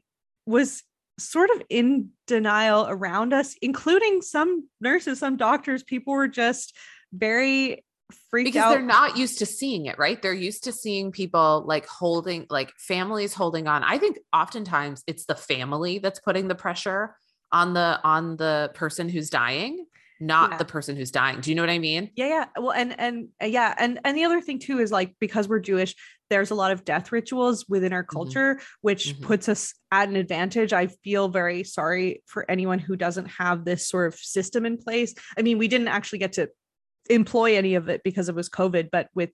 was sort of in denial around us, including some nurses, some doctors. People were just very freaked because out. they're not used to seeing it, right? They're used to seeing people like holding, like families holding on. I think oftentimes it's the family that's putting the pressure on the on the person who's dying, not Yeah. the person who's dying. Do you know what I mean? yeah yeah well and and uh, yeah and and the other thing too is like because we're jewish there's a lot of death rituals within our culture which Mhm. puts us at an advantage i feel very sorry for anyone who doesn't have this sort of system in place i mean we didn't actually get to employ any of it because it was covid but with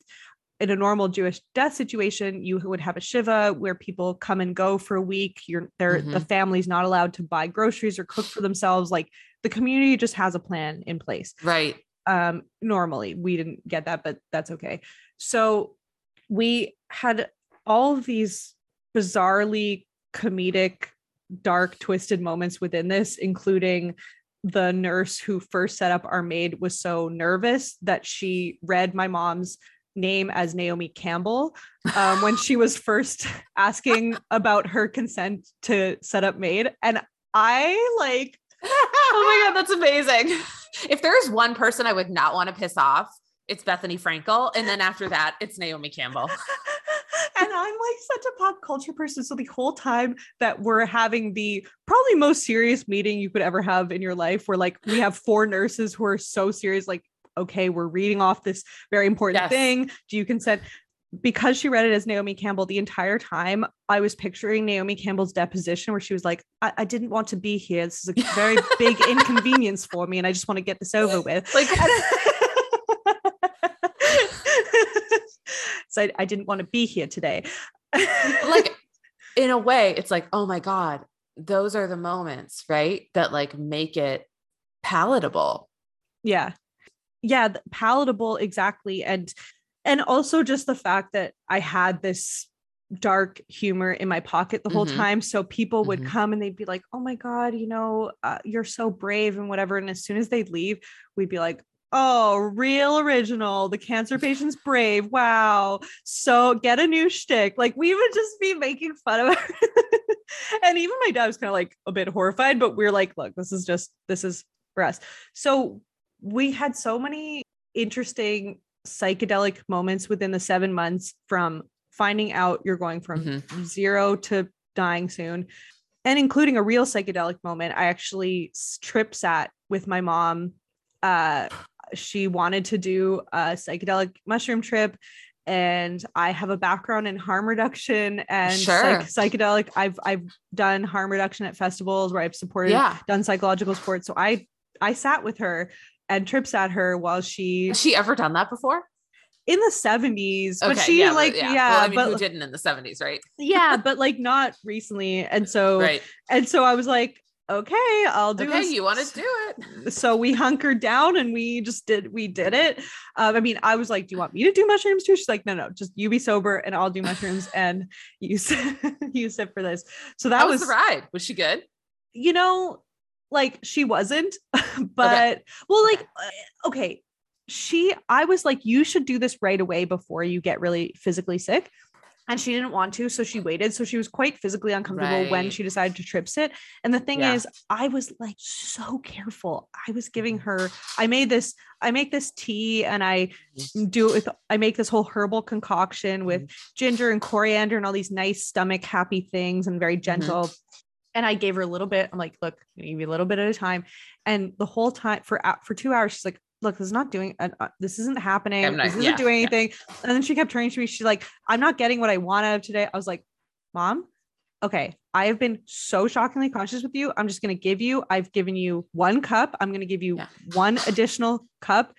in a normal Jewish death situation, you would have a shiva where people come and go for a week. You're there, the family's not allowed to buy groceries or cook for themselves. Like the community just has a plan in place Right. um normally we didn't get that but that's okay so we had all of these bizarrely comedic dark twisted moments within this including the nurse who first set up our MAID was so nervous that she read my mom's name as Naomi Campbell um, when she was first asking about her consent to set up MAID and I like oh my god, that's amazing. If there's one person I would not want to piss off, it's Bethenny Frankel, and then after that, it's Naomi Campbell. and I'm like such a pop culture person. So the whole time that we're having the probably most serious meeting you could ever have in your life, where like we have four nurses who are so serious, like, okay, we're reading off this very important Yes. thing. Do you consent? Because she read it as Naomi Campbell the entire time, I was picturing Naomi Campbell's deposition where she was like, I, I didn't want to be here. This is a very big inconvenience for me, and I just want to get this over with. Like, so I, I didn't want to be here today. like in a way, it's like, oh my God, those are the moments, right? That like make it palatable. yeah yeah palatable exactly and and also just the fact that i had this dark humor in my pocket the whole Mhm. time so people would Mhm. come and they'd be like oh my god you know uh, you're so brave and whatever and as soon as they'd leave we'd be like oh real original. The cancer patient's brave. Wow. So get a new shtick. Like we would just be making fun of it and even my dad was kind of like a bit horrified but we're like look this is just this is for us. So we had so many interesting psychedelic moments within the seven months from finding out you're going from Mhm. zero to dying soon. And including a real psychedelic moment i actually trip sat with my mom uh she wanted to do a psychedelic mushroom trip and i have a background in harm reduction and Sure. psych- psychedelic i've i've done harm reduction at festivals where i've supported Yeah. done psychological support so i i sat with her and trips at her while she Has she ever done that before? in the 70s but she but like yeah, Well, I mean, but who didn't in the 70s, right? yeah but like not recently and so Right. and so i was like okay i'll do Okay, this. you want to do it. so we hunkered down and we just did we did it um, i mean i was like do you want me to do mushrooms too she's like no no just you be sober and i'll do mushrooms and you s- you sit for this so that How was was the ride? Was she good? you know like she wasn't, but well, like uh, okay, she I was like, you should do this right away before you get really physically sick. And she didn't want to, so she waited. So she was quite physically uncomfortable when she decided to trip sit. And the thing Yeah. is, I was like so careful. I was giving mm-hmm. her, I made this, I make this tea and I mm-hmm. do it with I make this whole herbal concoction with mm-hmm. ginger and coriander and all these nice stomach happy things and very gentle. And I gave her a little bit. I'm like, look, give you a little bit at a time. And the whole time for uh, for two hours, she's like, look, this is not doing uh, uh, this isn't happening. Not- this isn't yeah, doing yeah. anything. And then she kept turning to me. She's like, I'm not getting what I want out of today. I was like, Mom, okay, I have been so shockingly conscious with you. I'm just gonna give you, I've given you one cup. I'm gonna give you Yeah. one additional cup.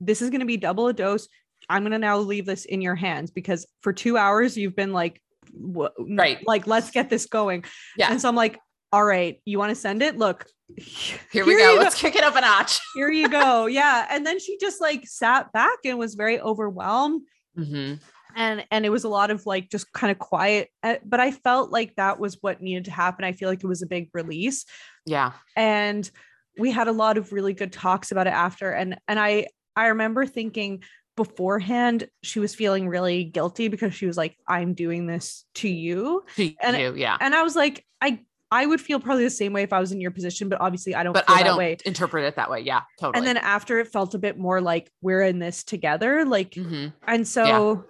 This is gonna be double a dose. I'm gonna now leave this in your hands because for two hours you've been like, wha- Right. like let's get this going. Yeah. And so I'm like, all right, you want to send it? Look, Here we you go. Let's kick it up a notch. Here you go. Yeah. And then she just like sat back and was very overwhelmed. Mhm. And and it was a lot of like just kind of quiet. uh, But I felt like that was what needed to happen. I feel like it was a big release. Yeah. And we had a lot of really good talks about it after. And and I I remember thinking beforehand she was feeling really guilty because she was like, I'm doing this to you. To And- you, yeah. And I was like, I I would feel probably the same way if I was in your position, but obviously I don't But I don't way. interpret it that way. Yeah, totally. And then after it felt a bit more like we're in this together. Like Mhm. and so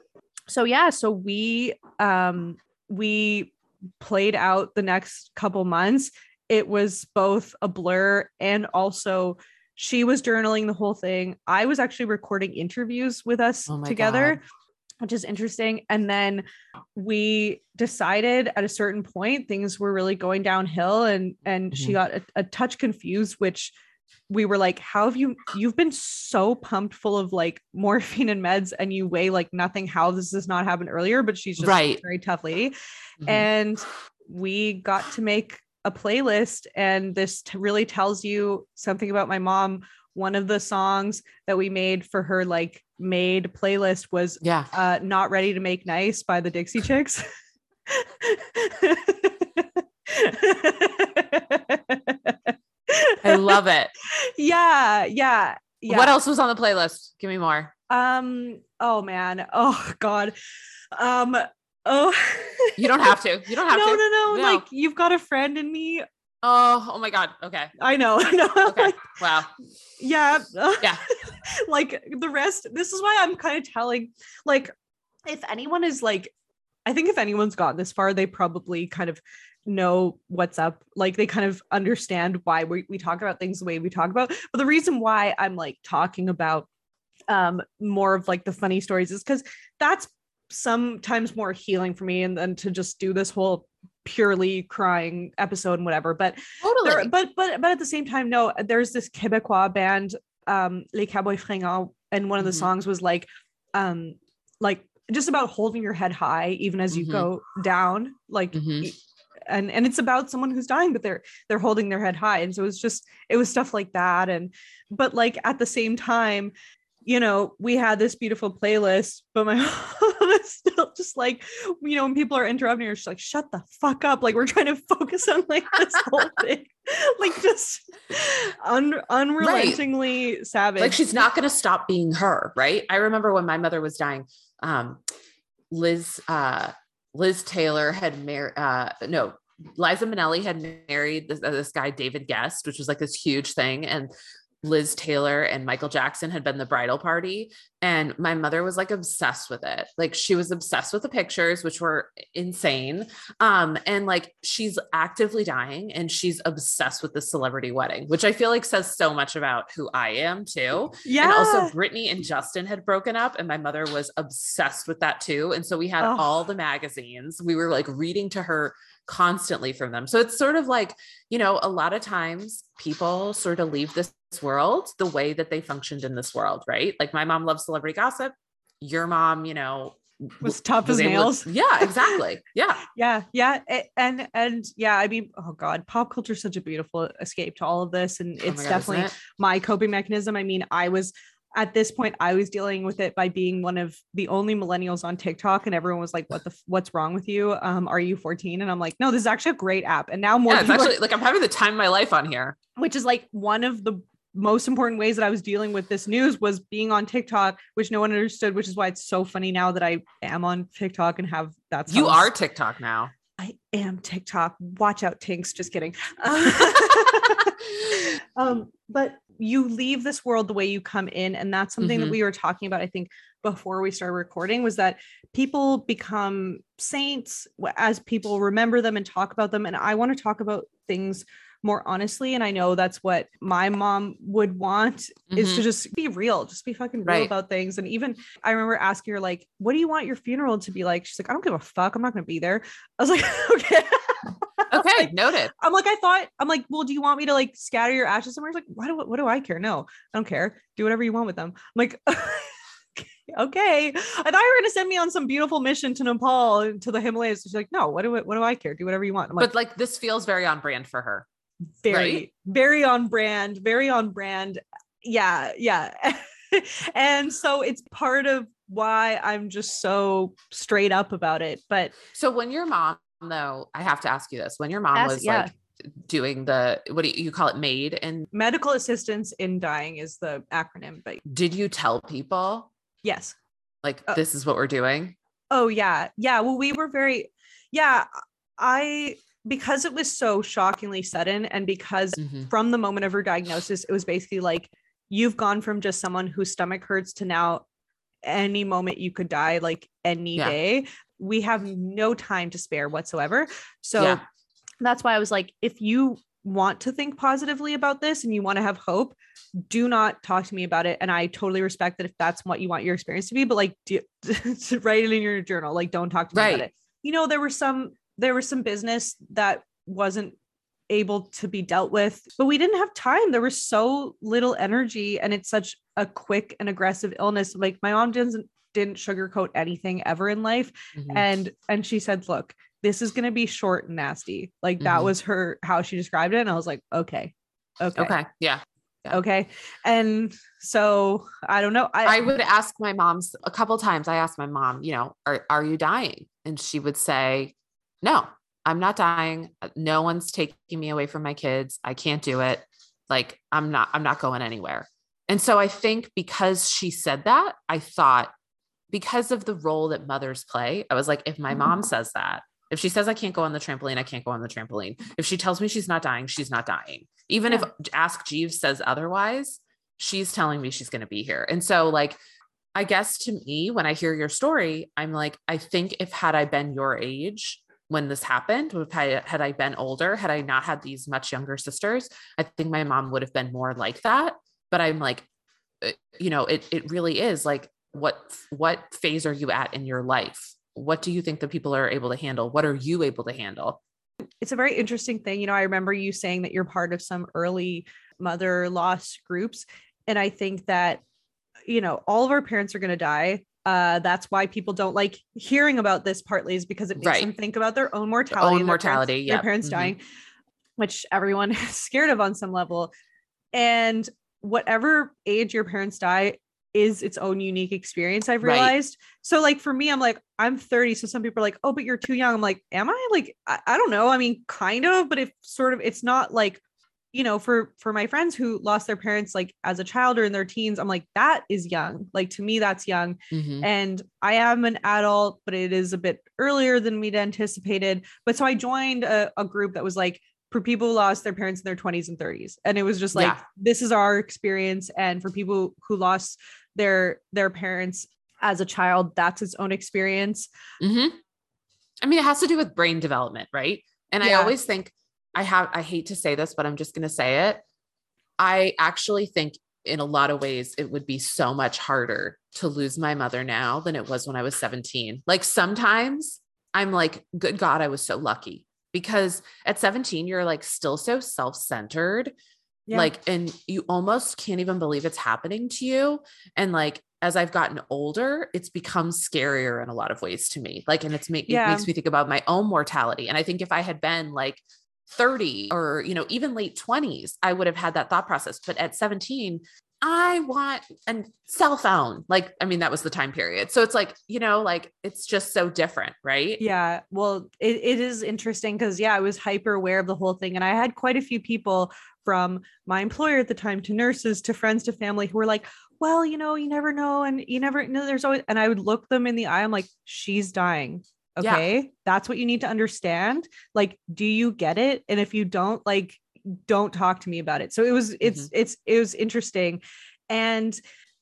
so yeah, so we um we played out the next couple months. It was both a blur and also she was journaling the whole thing. I was actually recording interviews with us Oh together, God. Which is interesting. And then we decided at a certain point things were really going downhill and and she Mhm. got a, a touch confused, which we were like, how have you you've been so pumped full of like morphine and meds and you weigh like nothing. How this does not happen earlier? But she's just Right. a very tough lady. Mhm. And we got to make a playlist, and this t- really tells you something about my mom. One of the songs that we made for her like made playlist was yeah. uh not ready to make nice by the dixie chicks I love it. yeah yeah yeah What else was on the playlist? Give me more. um oh man oh god um oh You don't have to. You don't have no, to. no no No. like you've got a friend in me Oh, oh my God. Okay. i know i know Okay. Like, Wow. yeah Yeah. like the rest this is why i'm kind of telling like if anyone is like i think if anyone's gotten this far they probably kind of know what's up like they kind of understand why we, we talk about things the way we talk about but the reason why i'm like talking about um more of like the funny stories is because that's sometimes more healing for me and then to just do this whole purely crying episode and whatever but Totally. there, but but but at the same time, no, there's this Quebecois band, um, Les Cowboys Fringants, and one of the Mhm. songs was like, um, like just about holding your head high even as you Mhm. go down, like, Mhm. e- and and it's about someone who's dying, but they're they're holding their head high, and so it's just it was stuff like that, and but like at the same time. You know, we had this beautiful playlist, but my mom is still just like, you know, when people are interrupting her, she's like, shut the fuck up. Like, we're trying to focus on like this whole thing. like just un- unrelentingly savage. like she's not going to stop being her right i remember when my mother was dying um liz uh liz taylor had married uh no liza minnelli had married this, uh, this guy david Gest which was like this huge thing and liz taylor and michael jackson had been the bridal party and my mother was like obsessed with it. Like she was obsessed with the pictures which were insane. Um and like she's actively dying and she's obsessed with the celebrity wedding which i feel like says so much about who i am too. Yeah. and also Brittany and Justin had broken up and my mother was obsessed with that too. And so we had Oh. all the magazines. We were like reading to her constantly from them. So it's sort of like you know a lot of times people sort of leave this world the way that they functioned in this world right? Like my mom loves celebrity gossip. Your mom you know was tough was as able to- nails. yeah exactly. Yeah. Yeah yeah and and yeah i mean oh god pop culture is such a beautiful escape to all of this and Oh it's God, definitely it? my coping mechanism. I mean i was at this point i was dealing with it by being one of the only millennials on tiktok and everyone was like what the what's wrong with you um are you 14 and i'm like no this is actually a great app and now more yeah people are- like i'm having the time of my life on here which is like one of the most important ways that I was dealing with this news was being on TikTok, which no one understood, which is why it's so funny now that I am on TikTok and have that's you are TikTok now. I am TikTok. Watch out, Tinx. Just kidding. um, but you leave this world the way you come in. And that's something mm-hmm. that we were talking about, I think, before we started recording was that people become saints as people remember them and talk about them. And I want to talk about things more honestly. And I know that's what my mom would want mm-hmm. is to mm-hmm. just be real, just be fucking real right. about things. And even I remember asking her, like, what do you want your funeral to be like? She's like, I don't give a fuck. I'm not going to be there. I was like, okay. Like, noted. I'm like, I thought, I'm like, well, do you want me to like scatter your ashes somewhere? He's like, why do what do I care? No, I don't care. Do whatever you want with them. I'm like, okay. I thought you were gonna send me on some beautiful mission to Nepal to the Himalayas. She's like, no, what do I, what do I care? Do whatever you want. I'm but like, like this feels very on brand for her. Very, right? very on brand, very on brand. Yeah, yeah. and so it's part of why I'm just so straight up about it. But so when your mom though, I have to ask you this. When your mom was yeah. like doing the what do you, you call it MAID and medical assistance in dying is the acronym but did you tell people yes like uh, this is what we're doing oh yeah yeah well we were very yeah i because it was so shockingly sudden and because mm-hmm. from the moment of her diagnosis it was basically like you've gone from just someone whose stomach hurts to now any moment you could die like any yeah. day we have no time to spare whatsoever. So yeah. that's why i was like if you want to think positively about this and you want to have hope do not talk to me about it. And i totally respect that if that's what you want your experience to be but like do, write it in your journal like don't talk to me right. about it. You know there were some there was some business that wasn't able to be dealt with but we didn't have time. There was so little energy and it's such a quick and aggressive illness. Like my mom didn't didn't sugarcoat anything ever in life mm-hmm. and and she said look this is going to be short and nasty like mm-hmm. that was her how she described it and i was like okay okay okay yeah yeah. Okay. And so I don't know. I, I would ask my mom's a couple times. I asked my mom, you know, are, are you dying? And she would say, no, I'm not dying. No one's taking me away from my kids. I can't do it. Like I'm not, I'm not going anywhere. And so I think because she said that, I thought because of the role that mothers play, I was like, if my mom mm-hmm. says that, if she says I can't go on the trampoline, I can't go on the trampoline. If she tells me she's not dying, she's not dying. Even yeah. if Ask Jeeves says otherwise, she's telling me she's going to be here. And so, like, I guess to me, when I hear your story, I'm like, I think if had I been your age when this happened, if I, had I been older, had I not had these much younger sisters, I think my mom would have been more like that. But I'm like, uh, you know, it it really is like what what phase are you at in your life? what do you think that people are able to handle? What are you able to handle? It's a very interesting thing. You know, I remember you saying that you're part of some early mother loss groups. And I think that, you know, all of our parents are going to die. Uh, that's why people don't like hearing about this partly is because it makes right. them think about their own mortality. Their own mortality. yeah. Their parents mm-hmm. dying, which everyone is scared of on some level. And whatever age your parents die, is its own unique experience i've realized. Right. so like for me i'm like i'm 30 so some people are like oh but you're too young. I'm like am i? Like I, I, don't know. I mean kind of but if sort of it's not like you know for for my friends who lost their parents like as a child or in their teens i'm like that is young. Like to me that's young. Mm-hmm. and i am an adult but it is a bit earlier than we'd anticipated. But so i joined a, a group that was like for people who lost their parents in their 20s and 30s and it was just like yeah. this is our experience. And for people who lost their their parents as a child that's its own experience. Mm-hmm. i mean it has to do with brain development right? And yeah. i always think i have i hate to say this but i'm just going to say it. I actually think in a lot of ways it would be so much harder to lose my mother now than it was when i was 17 like sometimes i'm like good god i was so lucky because at 17 you're like still so self-centered yeah. Like, and you almost can't even believe it's happening to you. And like, as I've gotten older, it's become scarier in a lot of ways to me. Like, and it's make, yeah. it makes me think about my own mortality. And I think if I had been like 30 or, you know, even late 20s, I would have had that thought process. But at 17, I want a cell phone. Like, I mean, that was the time period. So it's like, you know, like it's just so different, right? Yeah. Well, it, it is interesting because, yeah, I was hyper aware of the whole thing. And I had quite a few people from my employer at the time to nurses to friends to family who were like, well, you know, you never know. And you never know there's always, and I would look them in the eye. I'm like, she's dying. Okay. Yeah. That's what you need to understand. Like, do you get it? And if you don't, like, don't talk to me about it. So it was, it's, mm-hmm. it's, it was interesting. And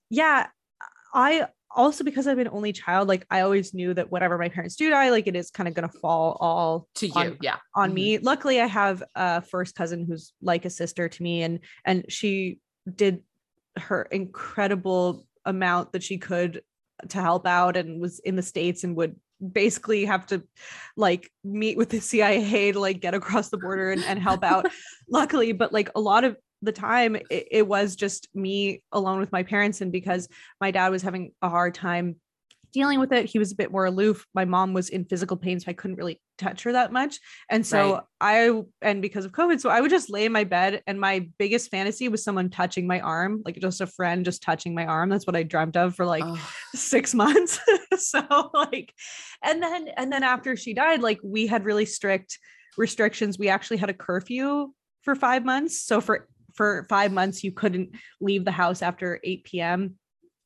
yeah, I also because I've been only child, like I always knew that whatever my parents do die, like it is kind of gonna fall all to you, on, yeah, on mm-hmm. me. Luckily, I have a first cousin who's like a sister to me, and and she did her incredible amount that she could to help out, and was in the states and would basically have to like meet with the CIA to like get across the border and, and help out. Luckily, but like a lot of the time it, it was just me alone with my parents and because my dad was having a hard time dealing with it he was a bit more aloof. My mom was in physical pain so i couldn't really touch her that much. And so right. i and because of covid so i would just lay in my bed and my biggest fantasy was someone touching my arm like just a friend just touching my arm. That's what i dreamt of for like oh. six months. So like and then and then after she died like we had really strict restrictions. We actually had a curfew for five months. So for for five months you couldn't leave the house after 8 p.m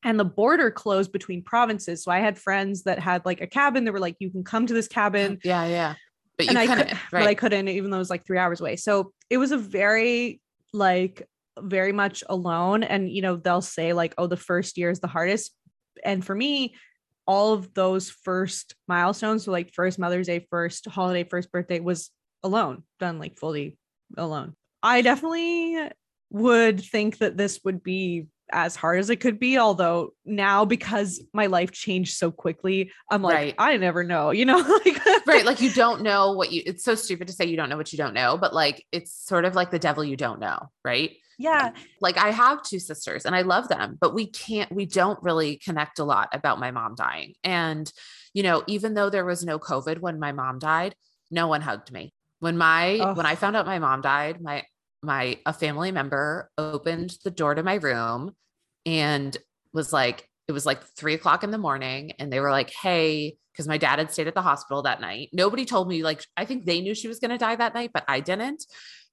and the border closed between provinces. So i had friends that had like a cabin that were like you can come to this cabin. Yeah yeah but and I, could, right. but I couldn't even though it was like three hours away. So it was a very like very much alone. And you know they'll say like oh the first year is the hardest. And for me all of those first milestones so like first mother's day first holiday first birthday was alone done like fully alone. I definitely would think that this would be as hard as it could be. Although now, because my life changed so quickly, I'm like, right. I never know, you know, like, right. Like you don't know what you, it's so stupid to say you don't know what you don't know, but like, it's sort of like the devil you don't know. Right. Yeah. Like I have two sisters and I love them, but we can't, we don't really connect a lot about my mom dying. And, you know, even though there was no COVID when my mom died, no one hugged me. When my, oh. when I found out my mom died, my, my a family member opened the door to my room and was like, it was like three o'clock in the morning, and they were like, "Hey," because my dad had stayed at the hospital that night. Nobody told me. Like, I think they knew she was going to die that night, but I didn't.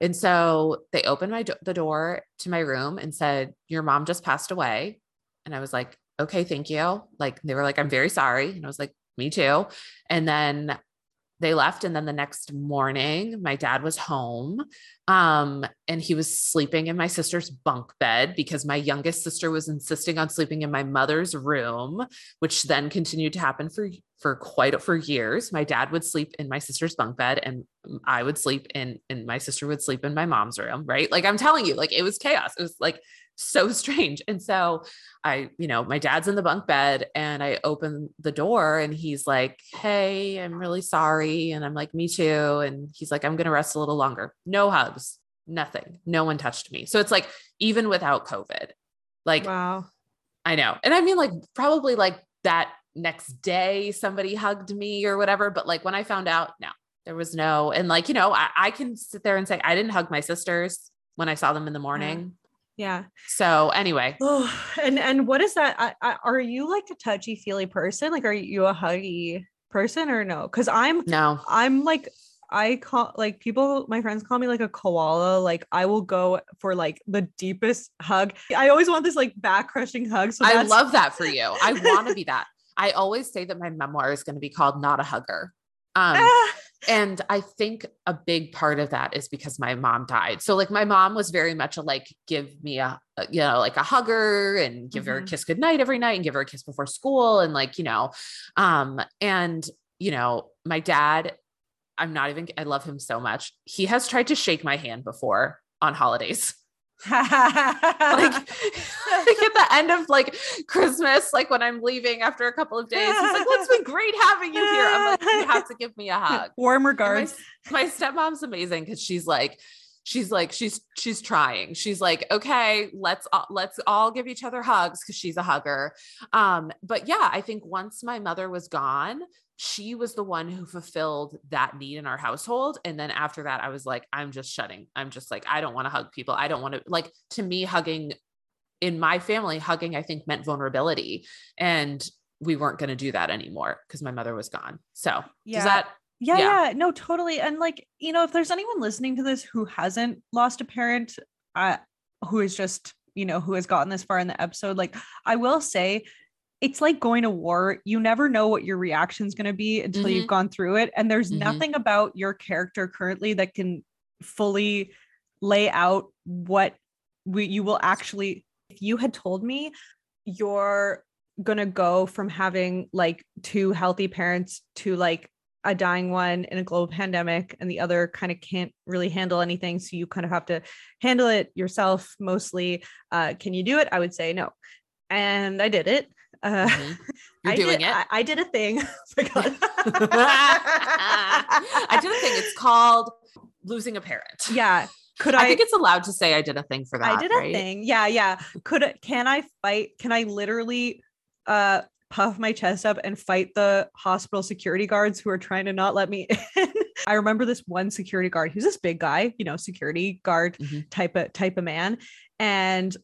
And so they opened my do- the door to my room and said, "Your mom just passed away." And I was like, "Okay, thank you." Like they were like, "I'm very sorry," and I was like, "Me too." And then they left and then the next morning my dad was home um, and he was sleeping in my sister's bunk bed because my youngest sister was insisting on sleeping in my mother's room which then continued to happen for for quite for years. My dad would sleep in my sister's bunk bed and i would sleep in and my sister would sleep in my mom's room right? Like i'm telling you like it was chaos. It was like so strange. And so I, you know, my dad's in the bunk bed and I open the door and he's like, Hey, I'm really sorry. And I'm like, Me too. And he's like, I'm going to rest a little longer. No hugs, nothing. No one touched me. So it's like, even without COVID, like, wow. I know. And I mean, like, probably like that next day somebody hugged me or whatever. But like when I found out, no, there was no, and like, you know, I, I can sit there and say, I didn't hug my sisters when I saw them in the morning. Yeah. So anyway. Oh, and and what is that? I, I, are you like a touchy feely person? Like, are you a huggy person or no? Because I'm no. I'm like I call like people, my friends call me like a koala. Like I will go for like the deepest hug. I always want this like back crushing hug. So I love that for you. I want to be that. I always say that my memoir is going to be called Not a Hugger. Um, ah. And I think a big part of that is because my mom died. So like my mom was very much a like give me a, you know like a hugger and give mm-hmm. her a mm-hmm. kiss goodnight every night and give her a kiss before school and like you know um and you know my dad I'm not even I love him so much. He has tried to shake my hand before on holidays like, like at the end of like Christmas, like when I'm leaving after a couple of days, he's like, "It's been great having you here." I'm like, "You have to give me a hug." Warm regards. My, my stepmom's amazing because she's like, she's like, she's she's trying. She's like, "Okay, let's uh, let's all give each other hugs" because she's a hugger. Um, but yeah, I think once my mother was gone, she was the one who fulfilled that need in our household. And then after that, I was like, I'm just shutting. I'm just like, I don't want to hug people. I don't want to, like, to me, hugging in my family, hugging, I think meant vulnerability. And we weren't going to do that anymore because my mother was gone. So yeah. does that Yeah, Yeah. yeah, no, totally. And like, you know, if there's anyone listening to this who hasn't lost a parent, uh, who is just, you know, who has gotten this far in the episode, like, I will say, it's like going to war. You never know what your reaction is going to be until Mhm. you've gone through it. And there's Mhm. nothing about your character currently that can fully lay out what we, you will actually. If you had told me you're going to go from having like two healthy parents to like a dying one in a global pandemic and the other kind of can't really handle anything so you kind of have to handle it yourself mostly uh, can you do it i would say no and i did it uh, Mhm. You're I doing did, it. I, I did a thing. I did a thing. It's called losing a parent. yeah could I, i, think it's allowed to say I did a thing for that. i did a right? thing yeah yeah could can i fight can i literally uh puff my chest up and fight the hospital security guards who are trying to not let me in i remember this one security guard he's this big guy you know security guard Mhm. type of type of man and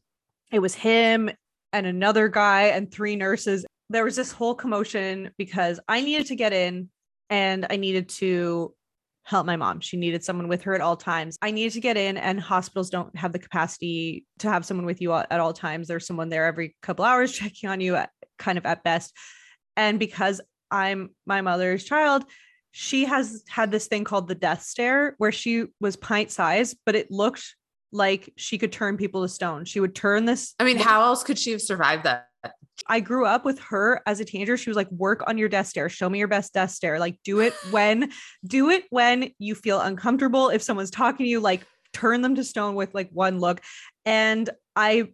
it was him and another guy and three nurses. There was this whole commotion because i needed to get in and i needed to help my mom. She needed someone with her at all times. I needed to get in and hospitals don't have the capacity to have someone with you at all times. There's someone there every couple hours checking on you at, kind of at best. And because i'm my mother's child she has had this thing called the death stare where she was pint sized but it looked like she could turn people to stone she would turn this I mean, how else could she have survived that? I grew up with her as a teenager. She was like, work on your death stare. Show me your best death stare. Like, do it when, do it when you feel uncomfortable. If someone's talking to you, like, turn them to stone with like one look. And I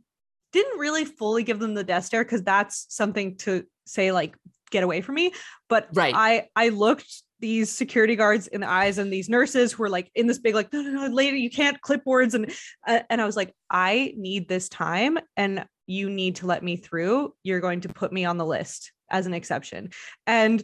didn't really fully give them the death stare because that's something to say, like, get away from me. But Right. I, I looked these security guards in the eyes and these nurses who were like in this big, like, no, no, no, lady, you can't clipboards. And, uh, and I was like, I need this time. And you need to let me through. You're going to put me on the list as an exception. And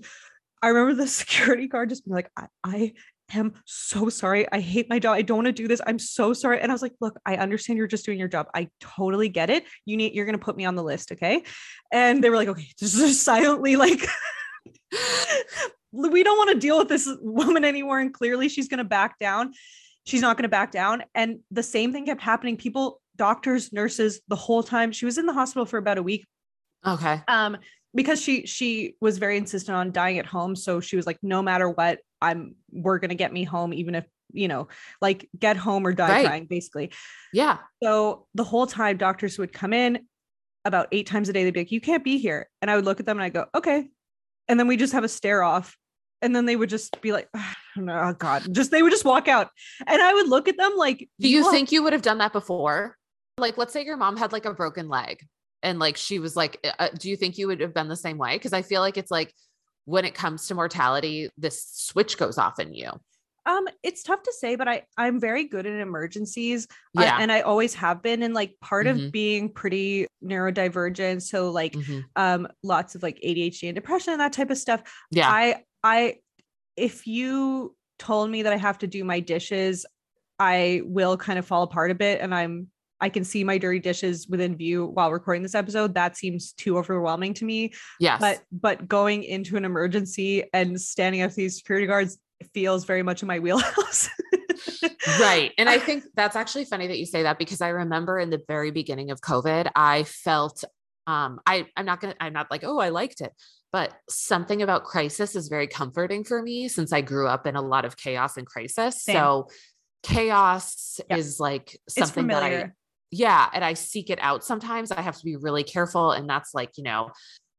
I remember the security guard just being like, I, I am so sorry. I hate my job. I don't want to do this. I'm so sorry. And I was like, look, I understand you're just doing your job. I totally get it. You need, you're going to put me on the list. Okay. And they were like, okay, just silently like, we don't want to deal with this woman anymore. And clearly she's going to back down. She's not going to back down. And the same thing kept happening. People, doctors, nurses, the whole time. She was in the hospital for about a week Okay. um because she she was very insistent on dying at home so she was like no matter what i'm we're going to get me home even if you know like get home or die Right. trying basically Yeah. so the whole time doctors would come in about eight times a day they'd be like you can't be here and i would look at them and i go okay and then we just have a stare off and then they would just be like oh god just they would just walk out and i would look at them like Do you think you would have done that before? Like, let's say your mom had like a broken leg and like she was like, uh, do you think you would have been the same way? Because I feel like it's like when it comes to mortality, this switch goes off in you. Um, it's tough to say, but I I'm very good in emergencies. I- Yeah. and I always have been. And like part Mhm. of being pretty neurodivergent, so like Mhm. um lots of like ADHD and depression and that type of stuff. Yeah. I I if you told me that I have to do my dishes, I will kind of fall apart a bit and I'm I can see my dirty dishes within view while recording this episode. That seems too overwhelming to me yes. but but going into an emergency and standing up to these security guards feels very much in my wheelhouse. right. And I think that's actually funny that you say that because I remember in the very beginning of COVID, I felt um I I'm not gonna I'm not like, oh, I liked it. But something about crisis is very comforting for me since I grew up in a lot of chaos and crisis. Same. So chaos is like something that I yeah, and I seek it out sometimes. I have to be really careful. And that's like, you know,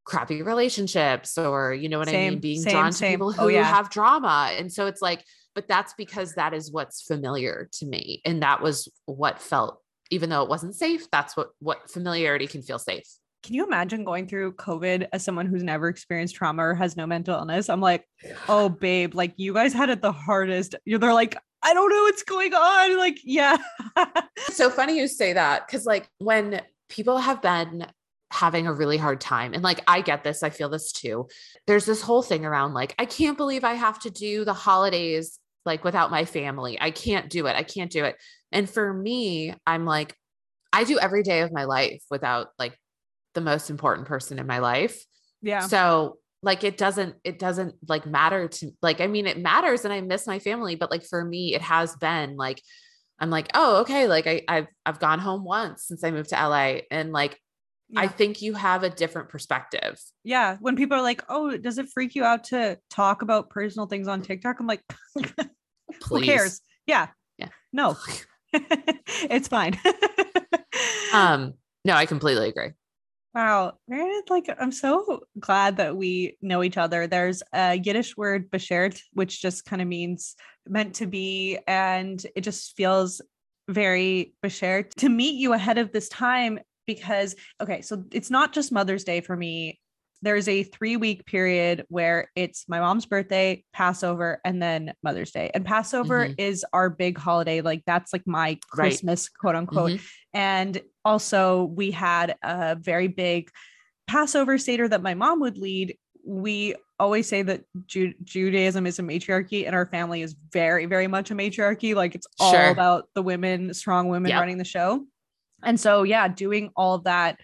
crappy relationships or, you know what I mean? Being same, drawn to same. people oh, who Oh, yeah. have drama. And so it's like, but that's because that is what's familiar to me. And that was what felt, even though it wasn't safe, that's what, what familiarity can feel safe. Can you imagine going through COVID as someone who's never experienced trauma or has no mental illness? I'm like, oh babe, like you guys had it the hardest. You're they're like, I don't know what's going on. Like, yeah. So funny you say that because like when people have been having a really hard time and like I get this, I feel this too. There's this whole thing around like I can't believe I have to do the holidays like without my family. I can't do it. I can't do it. And for me, I'm like I do every day of my life without like the most important person in my life. yeah. So like it doesn't it doesn't like matter to like i mean it matters and i miss my family but like for me it has been like i'm like oh okay like I, i've i've gone home once since i moved to la and like Yeah. i think you have a different perspective yeah. When people are like, "Oh, does it freak you out to talk about personal things on TikTok?" I'm like, "Who cares?" Yeah. Yeah. No. it's fine. um no i completely agree Wow, Meredith, like I'm so glad that we know each other. There's a Yiddish word beshert, which just kind of means meant to be, and it just feels very beshert to meet you ahead of this time because okay, so it's not just Mother's Day for me. There's a three week period where it's my mom's birthday, Passover, and then Mother's Day. And Passover Mhm. is our big holiday. Like that's like my Right. Christmas, quote unquote. Mhm. And also, we had a very big Passover Seder that my mom would lead. We always say that Ju- Judaism is a matriarchy, and our family is very, very much a matriarchy. Like it's all Sure. about the women, strong women Yep. running the show. And so, yeah, doing all that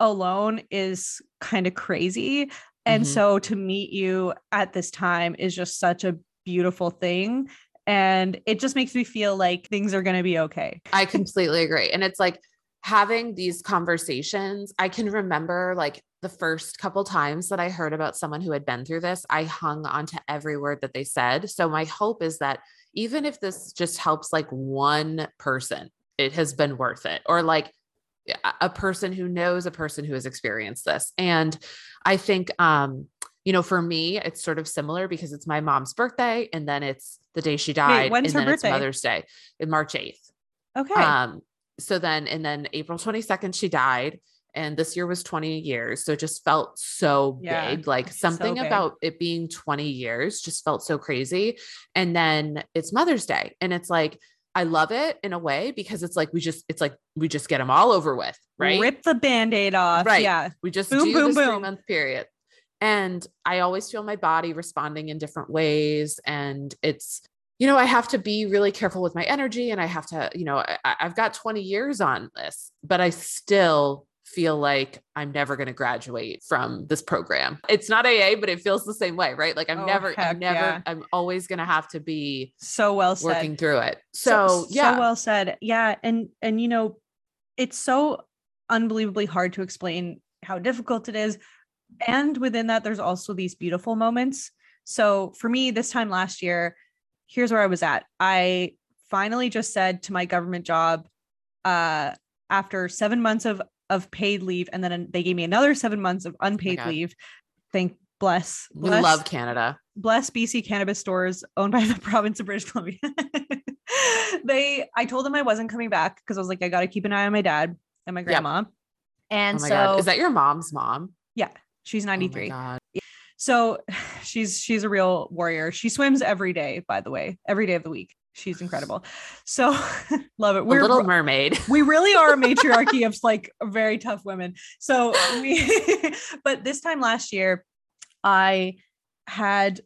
alone is kind of crazy. And Mhm. so, to meet you at this time is just such a beautiful thing. And it just makes me feel like things are going to be okay. I completely agree. And it's like having these conversations. I can remember like the first couple times that I heard about someone who had been through this, I hung onto every word that they said. So my hope is that even if this just helps like one person, it has been worth it. Or like a- person who knows a person who has experienced this. And I think um you know, for me, it's sort of similar because it's my mom's birthday and then it's the day she died. when's and her birthday? Mother's Day in March 8th. Okay. Um, so then, and then April 22nd, she died. And this year was 20 years. So it just felt so Yeah, big. Like so something big. about it being 20 years just felt so crazy. And then it's Mother's Day. And it's like, I love it in a way because it's like we just, it's like we just get them all over with, right? Rip the band-aid off. Right. Yeah. We just Boom, do boom, this three-month period. And I always feel my body responding in different ways. And it's, you know, I have to be really careful with my energy and I have to, you know, I, I've got 20 years on this, but I still feel like I'm never going to graduate from this program. It's not AA, but it feels the same way, right? Like I'm Oh, never, I'm never, yeah. I'm always going to have to be So well said. working through it. So, yeah. So well said. Yeah. And and you know, it's so unbelievably hard to explain how difficult it is. And within that, there's also these beautiful moments. So for me, this time last year, here's where I was at. I finally just said to my government job, uh, after seven months of of paid leave, and then they gave me another seven months of unpaid God. leave. Thank bless. we love Canada. bless BC cannabis stores owned by the province of British Columbia. they I told them I wasn't coming back because I was like, I gotta keep an eye on my dad and my grandma. And oh my so God. Is that your mom's mom? Yeah, she's Oh 93. God. So she's she's a real warrior. She swims every day, by the way, every day of the week. She's incredible. So love it. We're a little mermaid. we really are a matriarchy of like very tough women. So we, but this time last year, I had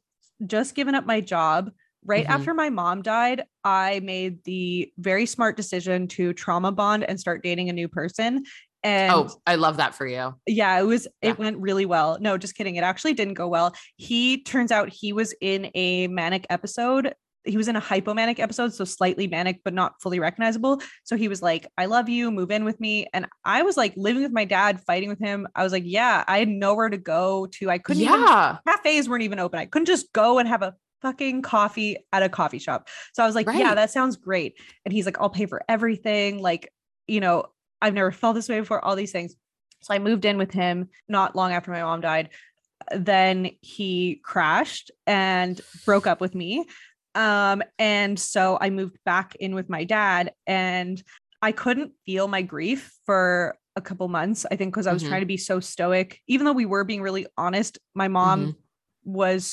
just given up my job. Right Mhm. after my mom died, I made the very smart decision to trauma bond and start dating a new person. Oh, and oh, I love that for you. yeah, it was Yeah. it went really well. No, just kidding. It actually didn't go well. He turns out he was in a manic episode. He was in a hypomanic episode, so slightly manic but not fully recognizable. So he was like, "I love you, move in with me." And I was like living with my dad, fighting with him. I was like, "Yeah, I had nowhere to go to. I couldn't even yeah. cafes weren't even open. I couldn't just go and have a fucking coffee at a coffee shop. So I was like, yeah, that sounds great. And he's like, I'll pay for everything. Like, you know, I've never felt this way before, all these things. So I moved in with him not long after my mom died. Then he crashed and broke up with me. Um, and so I moved back in with my dad and I couldn't feel my grief for a couple months. I think because I was Mhm. trying to be so stoic, even though we were being really honest. My mom Mhm. was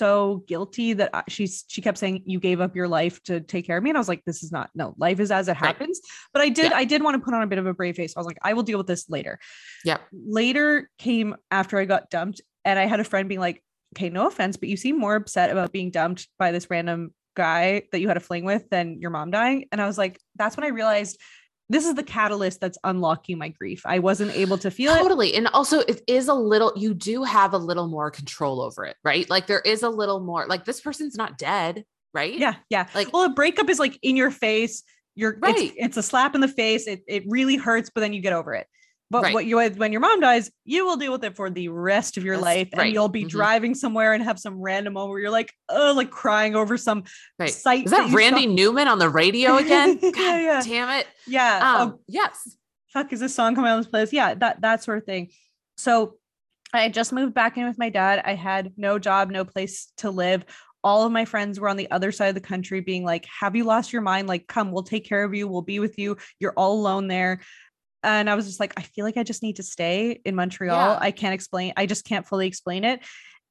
so guilty that I- she's she kept saying you gave up your life to take care of me and I was like this is not no life is as it Right. happens. But I did Yeah. I did want to put on a bit of a brave face. I was like I will deal with this later. Yeah. Later came after I got dumped and I had a friend being like okay no offense but you seem more upset about being dumped by this random guy that you had a fling with than your mom dying. And I was like that's when I realized this is the catalyst that's unlocking my grief. I wasn't able to feel it. Totally. And also it is a little, you do have a little more control over it, right? Like there is a little more, like this person's not dead, right? Yeah, yeah. Like- well, a breakup is like in your face. You're Right. it's, it's a slap in the face. It it really hurts, but then you get over it. But Right. what you when your mom dies, you will deal with it for the rest of your That's life, and you'll be Mhm. driving somewhere and have some random moment where you're like, oh, like crying over some Right. sight. Is that saw- Randy Newman on the radio again? God yeah. damn it. Yeah. Um, oh, yes. fuck, is this song coming on of this place? Yeah, that that sort of thing. So I just moved back in with my dad. I had no job, no place to live. All of my friends were on the other side of the country being like, Have you lost your mind? Like, come, we'll take care of you. We'll be with you. You're all alone there. And I was just like, I feel like I just need to stay in Montreal. Yeah. I can't explain, I just can't fully explain it.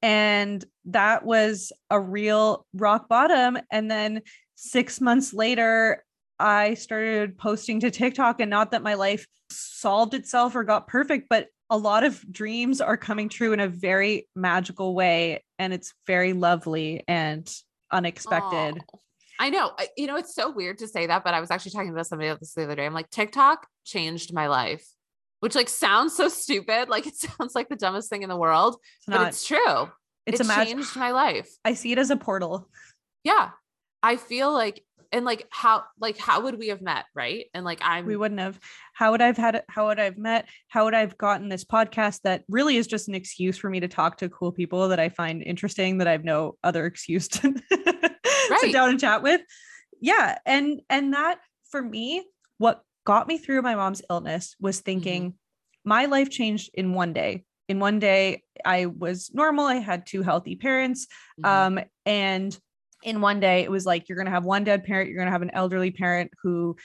And that was a real rock bottom. And then six months later, I started posting to TikTok, and not that my life solved itself or got perfect, but a lot of dreams are coming true in a very magical way. And it's very lovely and unexpected. Aw. I know. You know, it's so weird to say that, but I was actually talking about somebody else the other day. I'm like, TikTok changed my life, which like sounds so stupid. Like it sounds like the dumbest thing in the world, It's but not, it's true. it's it a mag- changed my life. I see it as a portal. Yeah. I feel like, and like how, like how would we have met? Right. And like I'm, We wouldn't have. How would I've had how would I've met? How would I've gotten this podcast that really is just an excuse for me to talk to cool people that I find interesting that I have no other excuse to Right. sit down and chat with. Yeah. And and that for me, what got me through my mom's illness was thinking my life changed in one day. In one day, I was normal. I had two healthy parents. Mhm. Um, and in one day, it was like you're gonna have one dead parent, you're gonna have an elderly parent who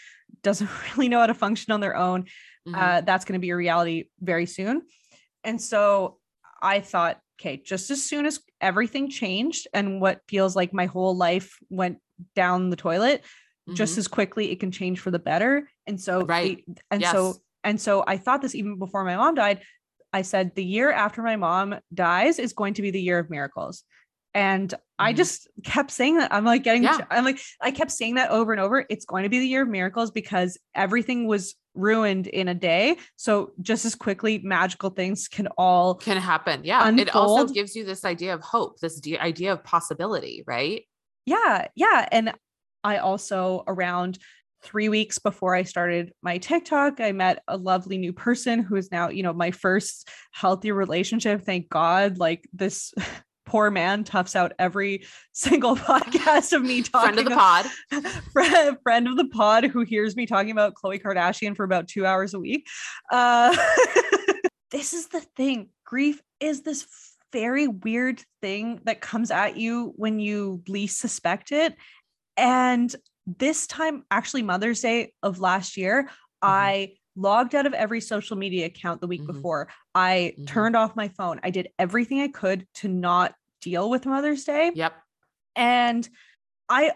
doesn't really know how to function on their own. Mhm. Uh, that's gonna be a reality very soon. And so I thought, okay, just as soon as everything changed and what feels like my whole life went down the toilet, just Mhm. as quickly it can change for the better. And so Right. and so and so I thought this even before my mom died. I said the year after my mom dies is going to be the year of miracles. And I Mhm. just kept saying that. I'm like getting, Yeah. I'm like, I kept saying that over and over. It's going to be the year of miracles because everything was ruined in a day. So just as quickly, magical things can all can happen. Yeah. It also gives you this idea of hope, this idea of possibility, right? yeah yeah and i also around three weeks before i started my tiktok i met a lovely new person who is now you know my first healthy relationship thank god like this poor man toughs out every single podcast of me talking Friend of the about- pod. friend, friend of the pod who hears me talking about Khloe Kardashian for about two hours a week. Uh, this is the thing. Grief is this very weird thing that comes at you when you least suspect it. And this time, actually, Mother's Day of last year, I logged out of every social media account the week Mhm. before. I Mhm. turned off my phone. I did everything I could to not deal with Mother's Day Yep. and i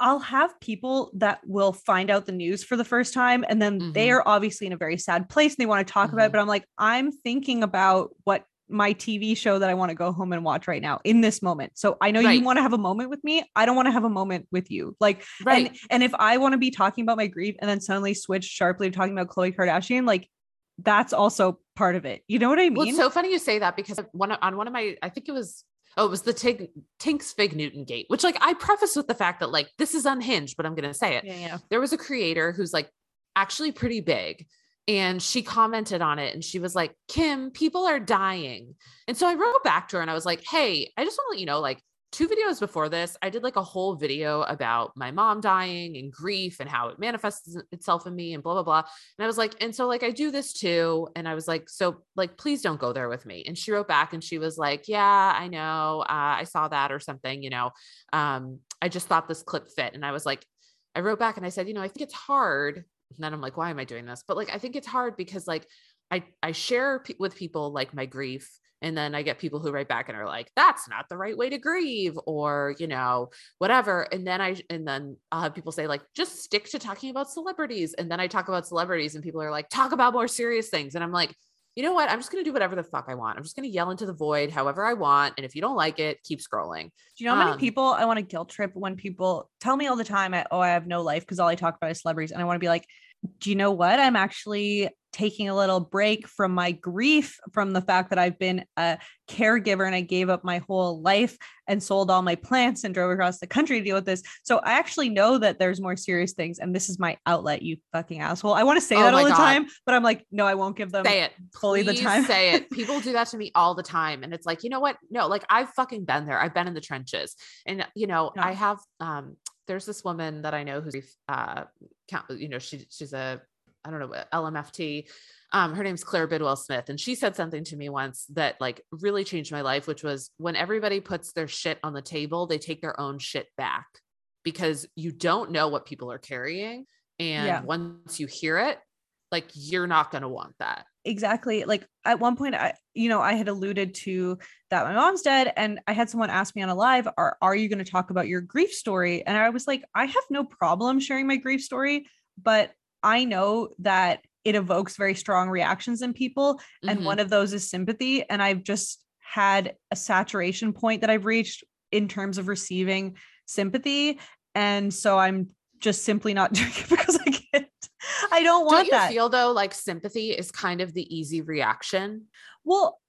i'll have people that will find out the news for the first time and then they Mhm. are obviously in a very sad place and they want to talk about it Mhm. but i'm like i'm thinking about what my tv show that i want to go home and watch right now in this moment so i know Right. you want to have a moment with me i don't want to have a moment with you like Right. and and if i want to be talking about my grief and then suddenly switch sharply to talking about Khloe Kardashian like that's also part of it you know what i mean Well, it's so funny you say that because one on one of my, I think it was, oh, it was the Tink, Tinx Fig Newton gate, which like I preface with the fact that like this is unhinged, but I'm gonna say it. yeah yeah There was a creator who's like actually pretty big, and she commented on it, and she was like, "Kim, people are dying," and so I wrote back to her and I was like, "Hey, I just want to let you know, like." Two videos before this, I did like a whole video about my mom dying and grief and how it manifests itself in me and blah, blah, blah. And I was like, and so like I do this too. And I was like, so like, please don't go there with me. And she wrote back and she was like, yeah, I know. Uh, I saw that or something, you know. Um, I just thought this clip fit. And I was like, I wrote back and I said, you know, I think it's hard. And then I'm like, why am I doing this? But like, I think it's hard because like I I share pe- with people like my grief. And then I get people who write back and are like, that's not the right way to grieve, or, you know, whatever. And then I, and then I'll have people say, like, just stick to talking about celebrities. And then I talk about celebrities and people are like, talk about more serious things. And I'm like, you know what? I'm just going to do whatever the fuck I want. I'm just going to yell into the void however I want. And if you don't like it, keep scrolling. Do you know how many Um, people I want to guilt trip when people tell me all the time, I, oh, I have no life because all I talk about is celebrities. And I want to be like, do you know what? I'm actually taking a little break from my grief from the fact that I've been a caregiver and I gave up my whole life and sold all my plants and drove across the country to deal with this. So I actually know that there's more serious things and this is my outlet, you fucking asshole. I want to say Oh that all the time, but I'm like, no, I won't give them say it fully the time. say it people do that to me all the time and it's like you know what no like i've fucking been there i've been in the trenches and you know Yeah. i have um there's this woman that i know who's uh you know she she's a i don't know lmft um her name's claire bidwell smith and she said something to me once that like really changed my life which was when everybody puts their shit on the table they take their own shit back because you don't know what people are carrying and Yeah. once you hear it like you're not going to want that exactly like at one point i you know i had alluded to that my mom's dead and i had someone ask me on a live are are you going to talk about your grief story and i was like i have no problem sharing my grief story but i know that it evokes very strong reactions in people and Mhm. one of those is sympathy and i've just had a saturation point that i've reached in terms of receiving sympathy and so i'm just simply not doing it because i i don't want Don't you that feel though like sympathy is kind of the easy reaction? Well,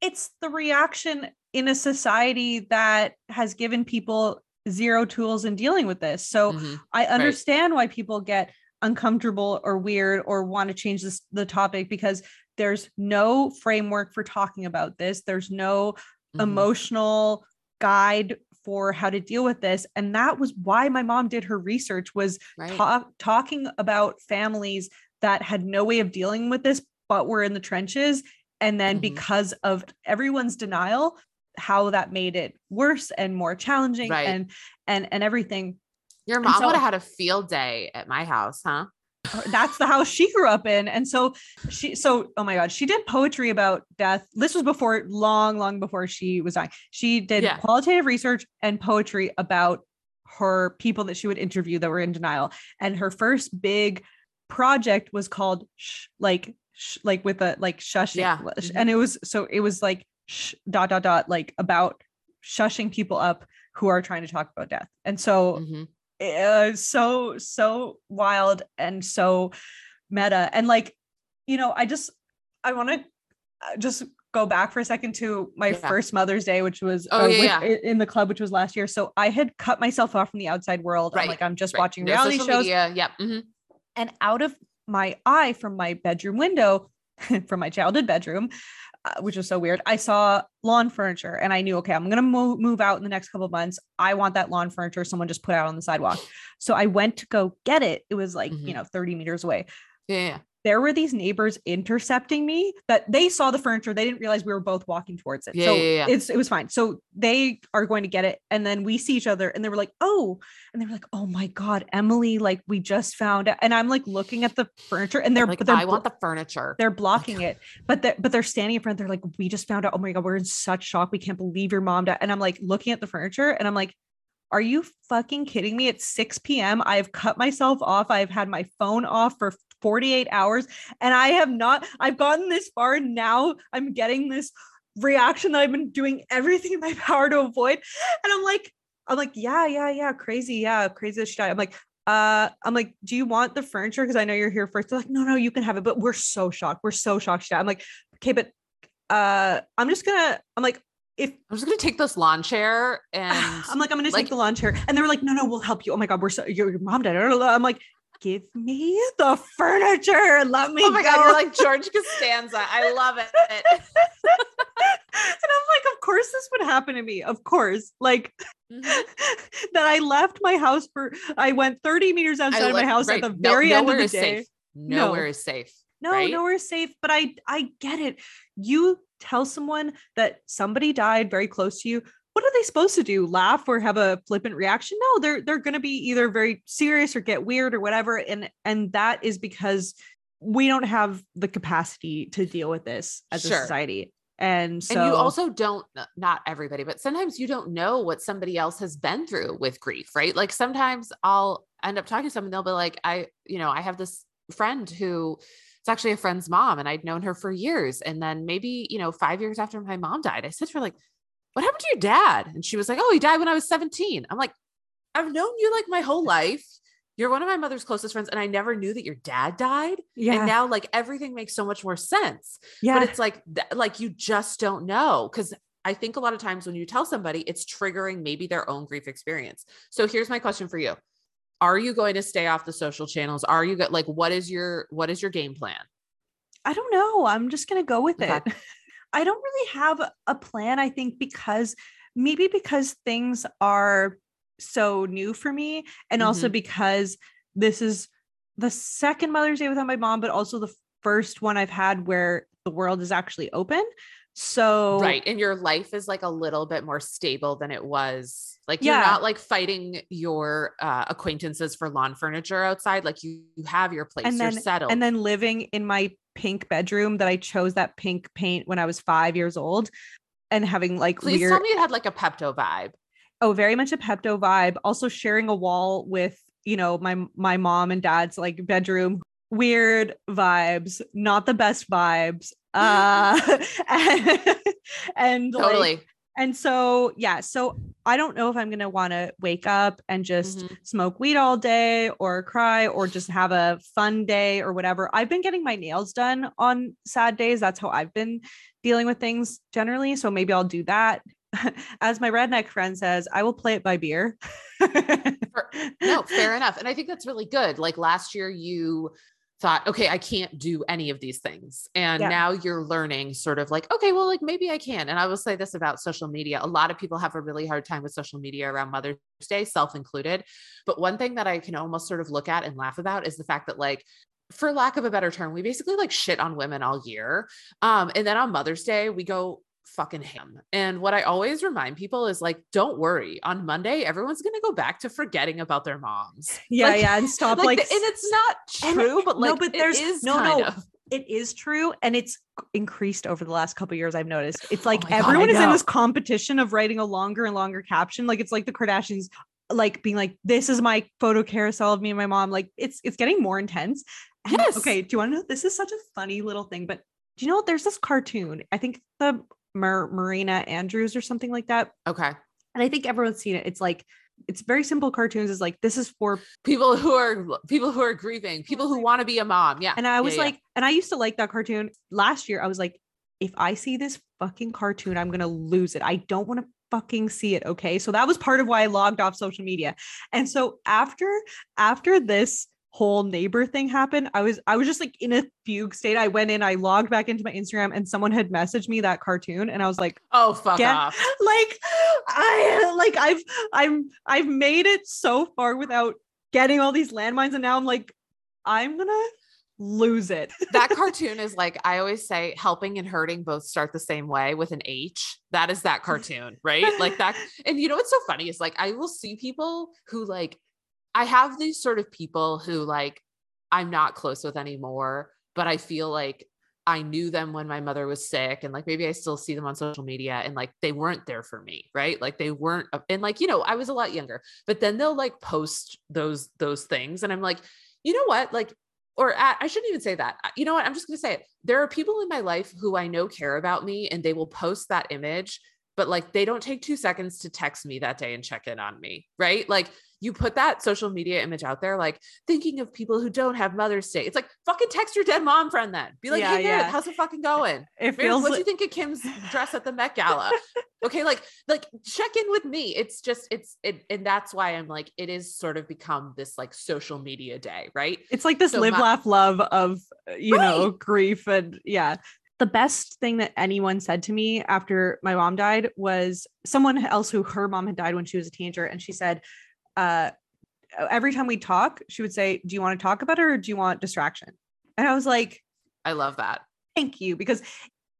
it's the reaction in a society that has given people zero tools in dealing with this. So Mhm. I understand why people get uncomfortable or weird or want to change this the topic because there's no framework for talking about this. There's no Mhm. emotional guide for how to deal with this and that was why my mom did her research was Right. talk, talking about families that had no way of dealing with this but were in the trenches and then Mhm. because of everyone's denial how that made it worse and more challenging Right. and and and everything Your mom so- would have had a field day at my house, huh? That's the house she grew up in. And so she so oh my god she did poetry about death. This was before long long before she was dying. She did Yeah. qualitative research and poetry about her people that she would interview that were in denial. And her first big project was called sh- like sh- like with a like shushing Yeah. sh- and it was so it was like sh- dot dot dot like about shushing people up who are trying to talk about death. And so Mhm. Uh, so so wild and so meta and like you know i just i want to just go back for a second to my Yeah. first mother's day which was Oh, uh, yeah, with- yeah. in the club which was last year so i had cut myself off from the outside world i'm Right, like i'm just Right. watching No reality shows media. Yep. mhm. and out of my eye from my bedroom window from my childhood bedroom uh, which was so weird. I saw lawn furniture and i knew okay i'm going to move, move out in the next couple of months. I want that lawn furniture someone just put out on the sidewalk. So i went to go get it. It was like you Mhm. know 30 meters away. Yeah. There were these neighbors intercepting me that they saw the furniture they didn't realize we were both walking towards it. Yeah, so yeah, yeah. it's it was fine. So they are going to get it and then we see each other and they were like oh and they were like oh my god emily like we just found out and i'm like looking at the furniture and they're Like they're I want the furniture. they're blocking it but they're but they're standing in front they're like we just found out oh my god we're in such shock. We can't believe your mom died. And i'm like looking at the furniture and i'm like are you fucking kidding me? It's 6 p.m i've cut myself off. I've had my phone off for 48 hours and i have not i've gotten this far and now i'm getting this reaction that i've been doing everything in my power to avoid and i'm like i'm like yeah yeah yeah crazy yeah crazy died i'm like uh, I'm like, do you want the furniture? Because I know you're here first. They're like, no, no, you can have it. But we're so shocked. We're so shocked. she. I'm like, okay, but uh, I'm just gonna. I'm like, if I'm just gonna take this lawn chair and I'm like, I'm gonna like- take the lawn chair, and they were like, no, no, we'll help you. Oh my god, we're so your, your mom died. I'm like, give me the furniture. Let me oh my go. god, you're like George Costanza. I love it. and I'm like, of course this would happen to me. Of course, like Mhm. that. I left my house for. I went 30 meters outside of my house right. at the No- very end of the day. Safe. Nowhere is safe. No, right? nowhere is safe. But I I get it. You tell someone that somebody died very close to you. What are they supposed to do? Laugh or have a flippant reaction? No, they're they're gonna be either very serious or get weird or whatever. And and that is because we don't have the capacity to deal with this as a society. And so and you also don't not everybody but sometimes you don't know what somebody else has been through with grief right like sometimes i'll end up talking to someone they'll be like i you know i have this friend who it's actually a friend's mom and i'd known her for years and then maybe you know five years after my mom died i said to her like what happened to your dad and she was like oh he died when i was 17 i'm like i've known you like my whole life you're one of my mother's closest friends and I never knew that your dad died. Yeah. And now like everything makes so much more sense. yeah. But it's like th- like you just don't know cuz I think a lot of times when you tell somebody it's triggering maybe their own grief experience. So here's my question for you. Are you going to stay off the social channels? Are you go- like what is your what is your game plan? I don't know. I'm just going to go with Okay. it. I don't really have a plan, I think, because maybe because things are so new for me, and also mm-hmm. because this is the second Mother's Day without my mom, but also the first one I've had where the world is actually open. So, Right. And your life is like a little bit more stable than it was. Like you're not like fighting your uh, acquaintances for lawn furniture outside. Like you, you have your place. And you're then- settled. and then living in my pink bedroom that I chose that pink paint when I was five years old and having like Please weird tell me it had like a Pepto vibe. oh very much a pepto vibe also sharing a wall with you know my my mom and dad's like bedroom weird vibes not the best vibes uh and, and like- Totally. and so yeah so i don't know if i'm gonna want to wake up and just Mhm. smoke weed all day or cry or just have a fun day or whatever i've been getting my nails done on sad days that's how i've been dealing with things generally so maybe i'll do that as my redneck friend says i will play it by beer No, fair enough. And I think that's really good. Like last year, you thought, okay, I can't do any of these things. And Yeah. now you're learning sort of like, okay, well, like maybe I can. And I will say this about social media. A lot of people have a really hard time with social media around Mother's Day, self included. But one thing that I can almost sort of look at and laugh about is the fact that, like, for lack of a better term, we basically like shit on women all year. Um, and then on Mother's Day, we go fucking ham. And what I always remind people is like, don't worry. On Monday, everyone's gonna go back to forgetting about their moms. yeah Like- yeah and stop like, like, and it's not true, but like, no, but there's- it is no, no. of. it is true and it's increased over the last couple years i've noticed it's oh like my God, everyone is in this competition of writing a longer and longer caption like it's like the kardashians like being like this is my photo carousel of me and my mom like it's it's getting more intense And- Yes. okay do you want to know this is such a funny little thing but do you know there's this cartoon i think the Mar- marina andrews or something like that Okay. and i think everyone's seen it it's like it's very simple cartoons is like this is for People who are people who are grieving, people who want to be a mom. Yeah. And I was yeah. like, and I used to like that cartoon. Last year, I was like, if I see this fucking cartoon, I'm gonna lose it. I don't want to fucking see it. Okay. So that was part of why I logged off social media. And so after after this whole neighbor thing happened, I was I was just like in a fugue state. I went in, I logged back into my Instagram, and someone had messaged me that cartoon, and I was like, oh fuck Get- off. like I like I've I'm I've made it so far without getting all these landmines, and now I'm like, I'm gonna lose it. that cartoon is like I always say, helping and hurting both start the same way with an H. That is that cartoon, right? Like that. And you know what's so funny is like I will see people who like I have these sort of people who like I'm not close with anymore, but I feel like I knew them when my mother was sick and like maybe I still see them on social media and like they weren't there for me, right? Like they weren't and like you know, I was a lot younger. But then they'll like post those those things and I'm like, "You know what? Like or at, I shouldn't even say that. You know what? I'm just going to say it. There are people in my life who I know care about me and they will post that image, but like they don't take two seconds to text me that day and check in on me, right? Like you put that social media image out there, like thinking of people who don't have Mother's Day. It's like fucking text your dead mom friend then. Be like, Yeah, hey, yeah. Meredith, how's it fucking going? It Meredith, feels what do like you think of Kim's dress at the Met Gala? okay, like like check in with me. It's just it's it, and that's why I'm like it is sort of become this like social media day, right? it's like this So live, my- laugh, love of uh, you know grief and yeah. The best thing that anyone said to me after my mom died was someone else who her mom had died when she was a teenager, and she said, uh, every time we talk, she would say, "Do you want to talk about it or do you want distraction?" And I was like, I love that. thank you because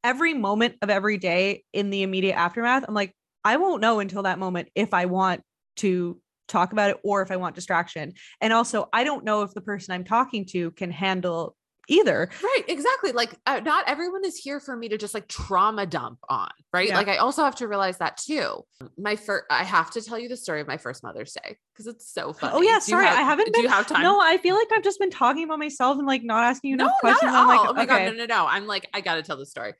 every moment of every day in the immediate aftermath i'm like i won't know until that moment if i want to talk about it or if i want distraction and also i don't know if the person i'm talking to can handle either Right, exactly. Like uh, not everyone is here for me to just like trauma dump on, right? Yeah. Like I also have to realize that too. My first I have to tell you the story of my first Mother's Day because it's so funny. oh yeah Do sorry have- i haven't been, Do you have time? no i feel like i've just been talking about myself and like not asking you no, questions at all. i'm like oh my okay god, no, no, no. I'm like, I gotta tell the story.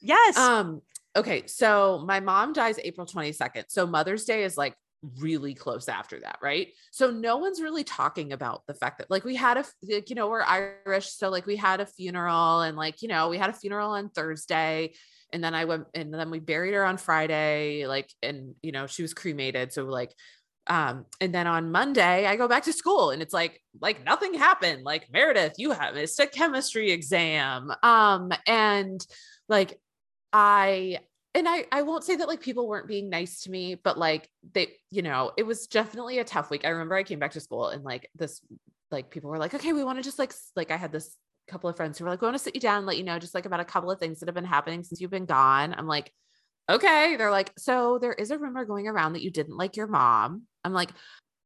yes Um, okay, so my mom dies April 22nd. So Mother's Day is like really close after that, right? So no one's really talking about the fact that like we had a like, you know, we're Irish, so like we had a funeral and like, you know, we had a funeral on Thursday and then I went and then we buried her on Friday like and you know, she was cremated, so like um and then on Monday I go back to school and it's like like nothing happened. Like Meredith, you have missed a chemistry exam. Um and like I and I I won't say that like people weren't being nice to me, but like they, you know, it was definitely a tough week. I remember I came back to school and like this, like people were like, okay, we want to just like like I had this couple of friends who were like, we want to sit you down, and let you know just like about a couple of things that have been happening since you've been gone. I'm like, okay. They're like, so there is a rumor going around that you didn't like your mom. I'm like,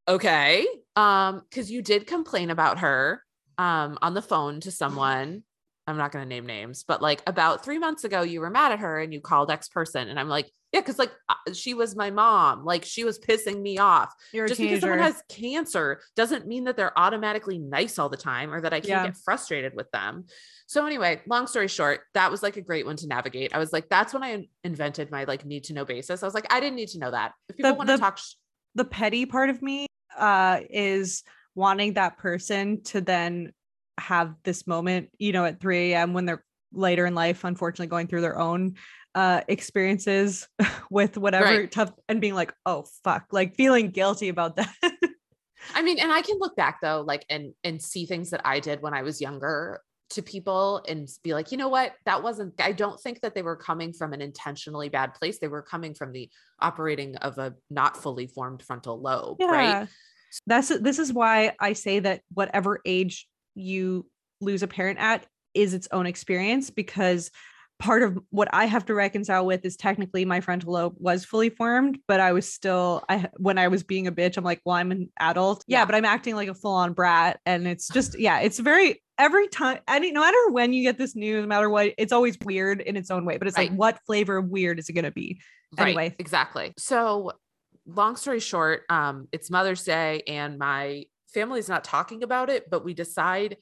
okay. Um, because you did complain about her um on the phone to someone I'm not going to name names, but like about three months ago, you were mad at her and you called X person. And I'm like, yeah, because like uh, she was my mom. Like she was pissing me off. You're Just because someone has cancer doesn't mean that they're automatically nice all the time or that I can't Yeah. get frustrated with them. So anyway, long story short, that was like a great one to navigate. I was like, that's when I invented my like need to know basis. I was like, I didn't need to know that. If people want to talk, sh- the petty part of me uh is wanting that person to then have this moment you know at 3 a.m when they're later in life unfortunately going through their own uh experiences with whatever Right. tough and being like oh fuck like feeling guilty about that I mean, and I can look back though, like and and see things that I did when I was younger to people and be like, you know what, that wasn't. I don't think that they were coming from an intentionally bad place. They were coming from the operating of a not fully formed frontal lobe, right? that's this is why i say that whatever age you lose a parent at is its own experience because part of what i have to reconcile with is technically my frontal lobe was fully formed but i was still i when i was being a bitch i'm like well i'm an adult yeah, Yeah. but i'm acting like a full-on brat and it's just yeah it's very every time any no matter when you get this news no matter what it's always weird in its own way but it's like what flavor of weird is it going to be Right, Anyway. exactly. So, long story short, um, it's Mother's Day, and my family's not talking about it, but we decide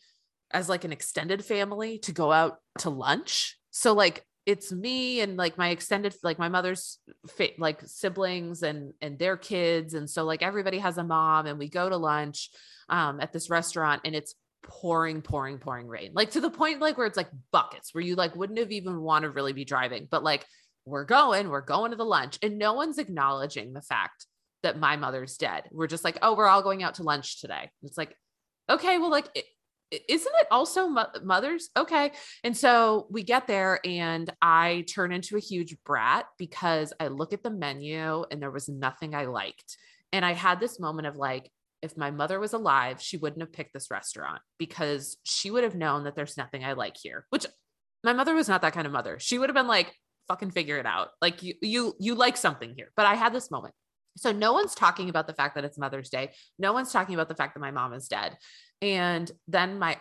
as like an extended family to go out to lunch. So, like, it's me and like my extended, like my mother's like siblings and and their kids, and so like everybody has a mom, and we go to lunch um, at this restaurant, and it's pouring, pouring, pouring rain, like to the point like where it's like buckets, where you like wouldn't have even want to really be driving, but like we're going, we're going to the lunch, and no one's acknowledging the fact that my mother's dead. We're just like, oh, we're all going out to lunch today. It's like, okay, well, like, isn't it also mo- mothers? Okay. And so we get there, and I turn into a huge brat because I look at the menu and there was nothing I liked. And I had this moment of like, if my mother was alive, she wouldn't have picked this restaurant because she would have known that there's nothing I like here, which my mother was not that kind of mother. She would have been like, fucking figure it out. Like you, you, you like something here. But I had this moment. So no one's talking about the fact that it's Mother's Day. No one's talking about the fact that my mom is dead. And then my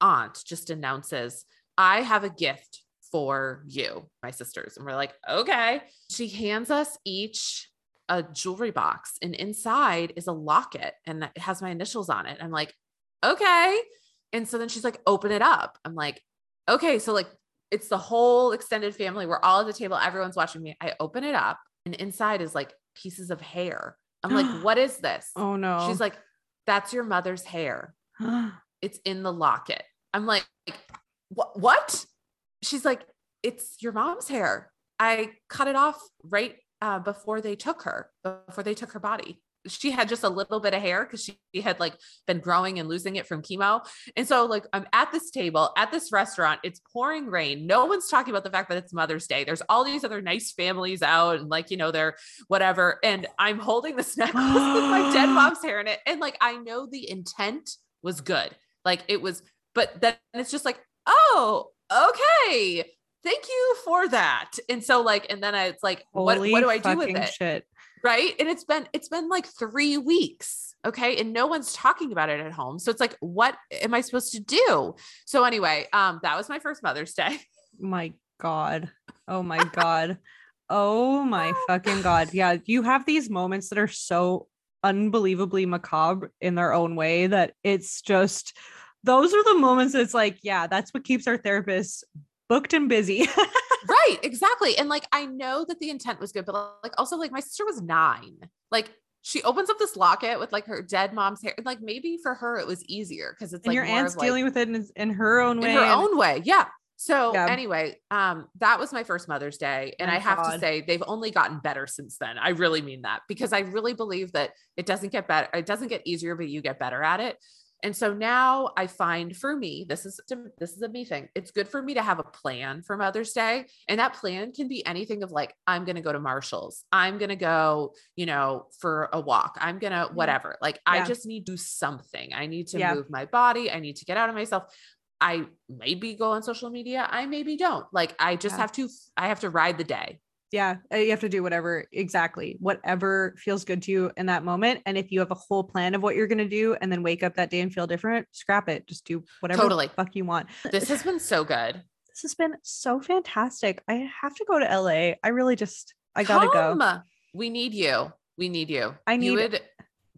aunt just announces, I have a gift for you, my sisters. And we're like, okay. She hands us each a jewelry box, and inside is a locket and it has my initials on it. I'm like, okay. And so then she's like, open it up. I'm like, okay. So like it's the whole extended family. We're all at the table. Everyone's watching me. I open it up, and inside is like pieces of hair. I'm like, what is this? oh no She's like, that's your mother's hair. It's in the locket. I'm like, what? What? She's like, it's your mom's hair. I cut it off right uh, before they took her, before they took her body. She had just a little bit of hair because she had like been growing and losing it from chemo. And so, like, I'm at this table at this restaurant. It's pouring rain. No one's talking about the fact that it's Mother's Day. There's all these other nice families out, and like, you know, they're whatever. And I'm holding this necklace with my dead mom's hair in it. And like, I know the intent was good. Like, it was, but then it's just like, oh, okay. Thank you for that. And so, like, and then I, it's like, what, Holy what do I do with it? shit right? And it's been it's been like three weeks okay? And no one's talking about it at home. So it's like what am i supposed to do? So anyway um that was my first mother's day. My god. Oh my god. Oh my fucking god. Yeah you have these moments that are so unbelievably macabre in their own way that it's just those are the moments that's like yeah that's what keeps our therapists booked and busy right exactly and like i know that the intent was good but like also like my sister was nine like she opens up this locket with like her dead mom's hair. And Like maybe for her it was easier because it's and like your aunt's of, like, dealing with it in, in her own way. in her own way. Yeah. So Yeah. anyway, um, that was my first Mother's Day. And I have to say they've only gotten better since then. I really mean that because I really believe that it doesn't get better, it doesn't get easier, but you get better at it. And so now I find for me, this is this is a me thing. It's good for me to have a plan for Mother's Day. And that plan can be anything of like, I'm gonna go to Marshall's, I'm gonna go, you know, for a walk, I'm gonna mm-hmm. whatever. Like I just need to do something. I need to Yeah. move my body, I need to get out of myself. I maybe go on social media. I maybe don't. Like I just Yeah. have to I have to ride the day. Yeah, uh, you have to do whatever exactly whatever feels good to you in that moment. And if you have a whole plan of what you're gonna do, and then wake up that day and feel different, scrap it. Just do whatever Totally. the fuck you want. This has been so good. This has been so fantastic. I have to go to LA. I really just I gotta go. We need you. We need you. I you need- would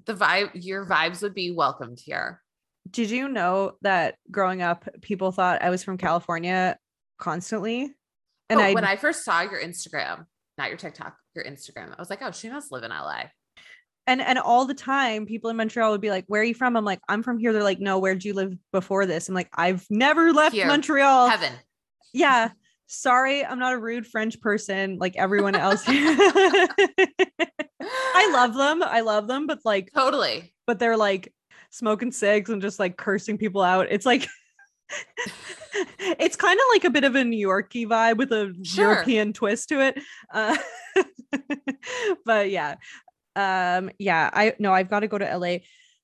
the vibe, your vibes would be welcomed here. Did you know that growing up, people thought I was from California constantly? And oh, I when I first saw your Instagram, not your TikTok, your Instagram, I was like, oh, she must live in LA. and and all the time people in Montreal would be like, Where are you from? I'm like, I'm from here. They're like, No, where'd you live before this? I'm like, I've never left Here. Montreal. Heaven. yeah. Sorry, I'm not a rude French person like everyone else. I love them. I love them, but like, Totally. but they're like smoking cigs and just like cursing people out. It's like it's kind of like a bit of a New Yorky vibe with a Sure. European twist to it. Uh, but yeah. Um, yeah, I no, I've got to go to LA.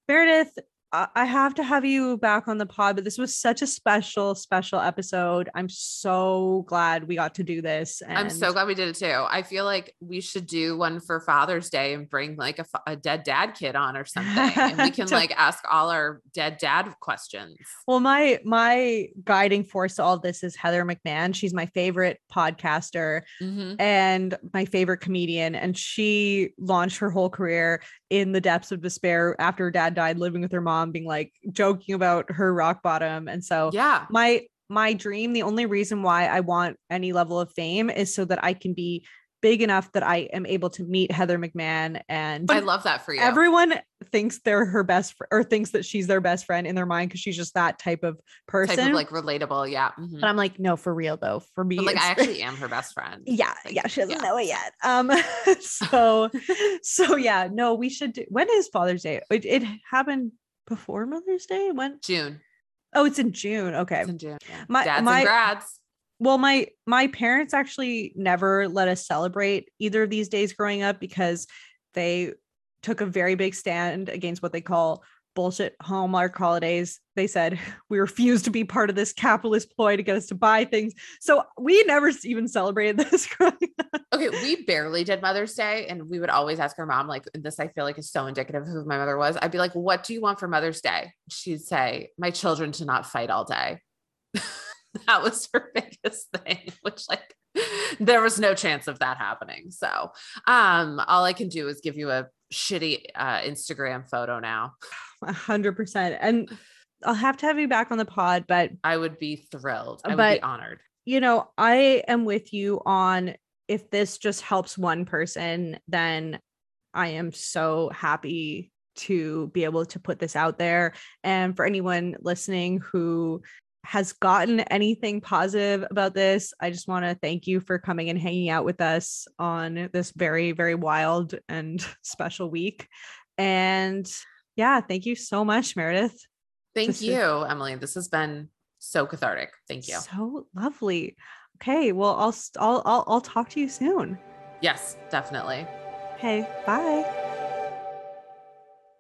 Meredith, I I have to have you back on the pod, but this was such a special, special episode. I'm so glad we got to do this. I'm so glad we did it too. I feel like we should do one for Father's Day and bring like a, a dead dad kid on or something. And we can To- like ask all our dead dad questions. Well, my my guiding force to all this is Heather McMahan. She's my favorite podcaster Mhm. and my favorite comedian. And she launched her whole career in the depths of despair after her dad died, living with her mom, being like joking about her rock bottom. And so Yeah. my my dream, the only reason why I want any level of fame is so that I can be big enough that I am able to meet Heather McMahan and I love that for you. everyone thinks they're her best fr- or thinks that she's their best friend in their mind because she's just that type of person. type of like relatable. Yeah. Mhm. but I'm like, no, for real though. For me, But like I actually am her best friend. yeah, Like, yeah, she doesn't yeah. know it yet. Um, so, so yeah, no, we should. Do, when is Father's Day? It, it happened before Mother's Day. When? June. Oh, it's in June. Okay. It's in June. Yeah. My- Dads my- and grads. Well my my parents actually never let us celebrate either of these days growing up because they took a very big stand against what they call bullshit hallmark holidays they said we refuse to be part of this capitalist ploy to get us to buy things so we never even celebrated this. Okay, we barely did Mother's Day, and we would always ask our mom, like, this I feel like is so indicative of who my mother was. I'd be like, What do you want for Mother's Day? She'd say, My children to not fight all day. that was her biggest thing, which, like, there was no chance of that happening. So, um, all I can do is give you a shitty uh, Instagram photo now. A hundred percent and i'll have to have you back on the pod but I would be thrilled. I would be honored. you know, I am with you on if this just helps one person, then I am so happy to be able to put this out there. And for anyone listening who has gotten anything positive about this, I just want to thank you for coming and hanging out with us on this very, very wild and special week. And yeah, thank you so much, Meredith. Thank This is- you, Emily. This has been so cathartic. Thank you. So lovely. Okay, well, I'll, I'll I'll I'll talk to you soon. Yes, definitely. Okay, bye.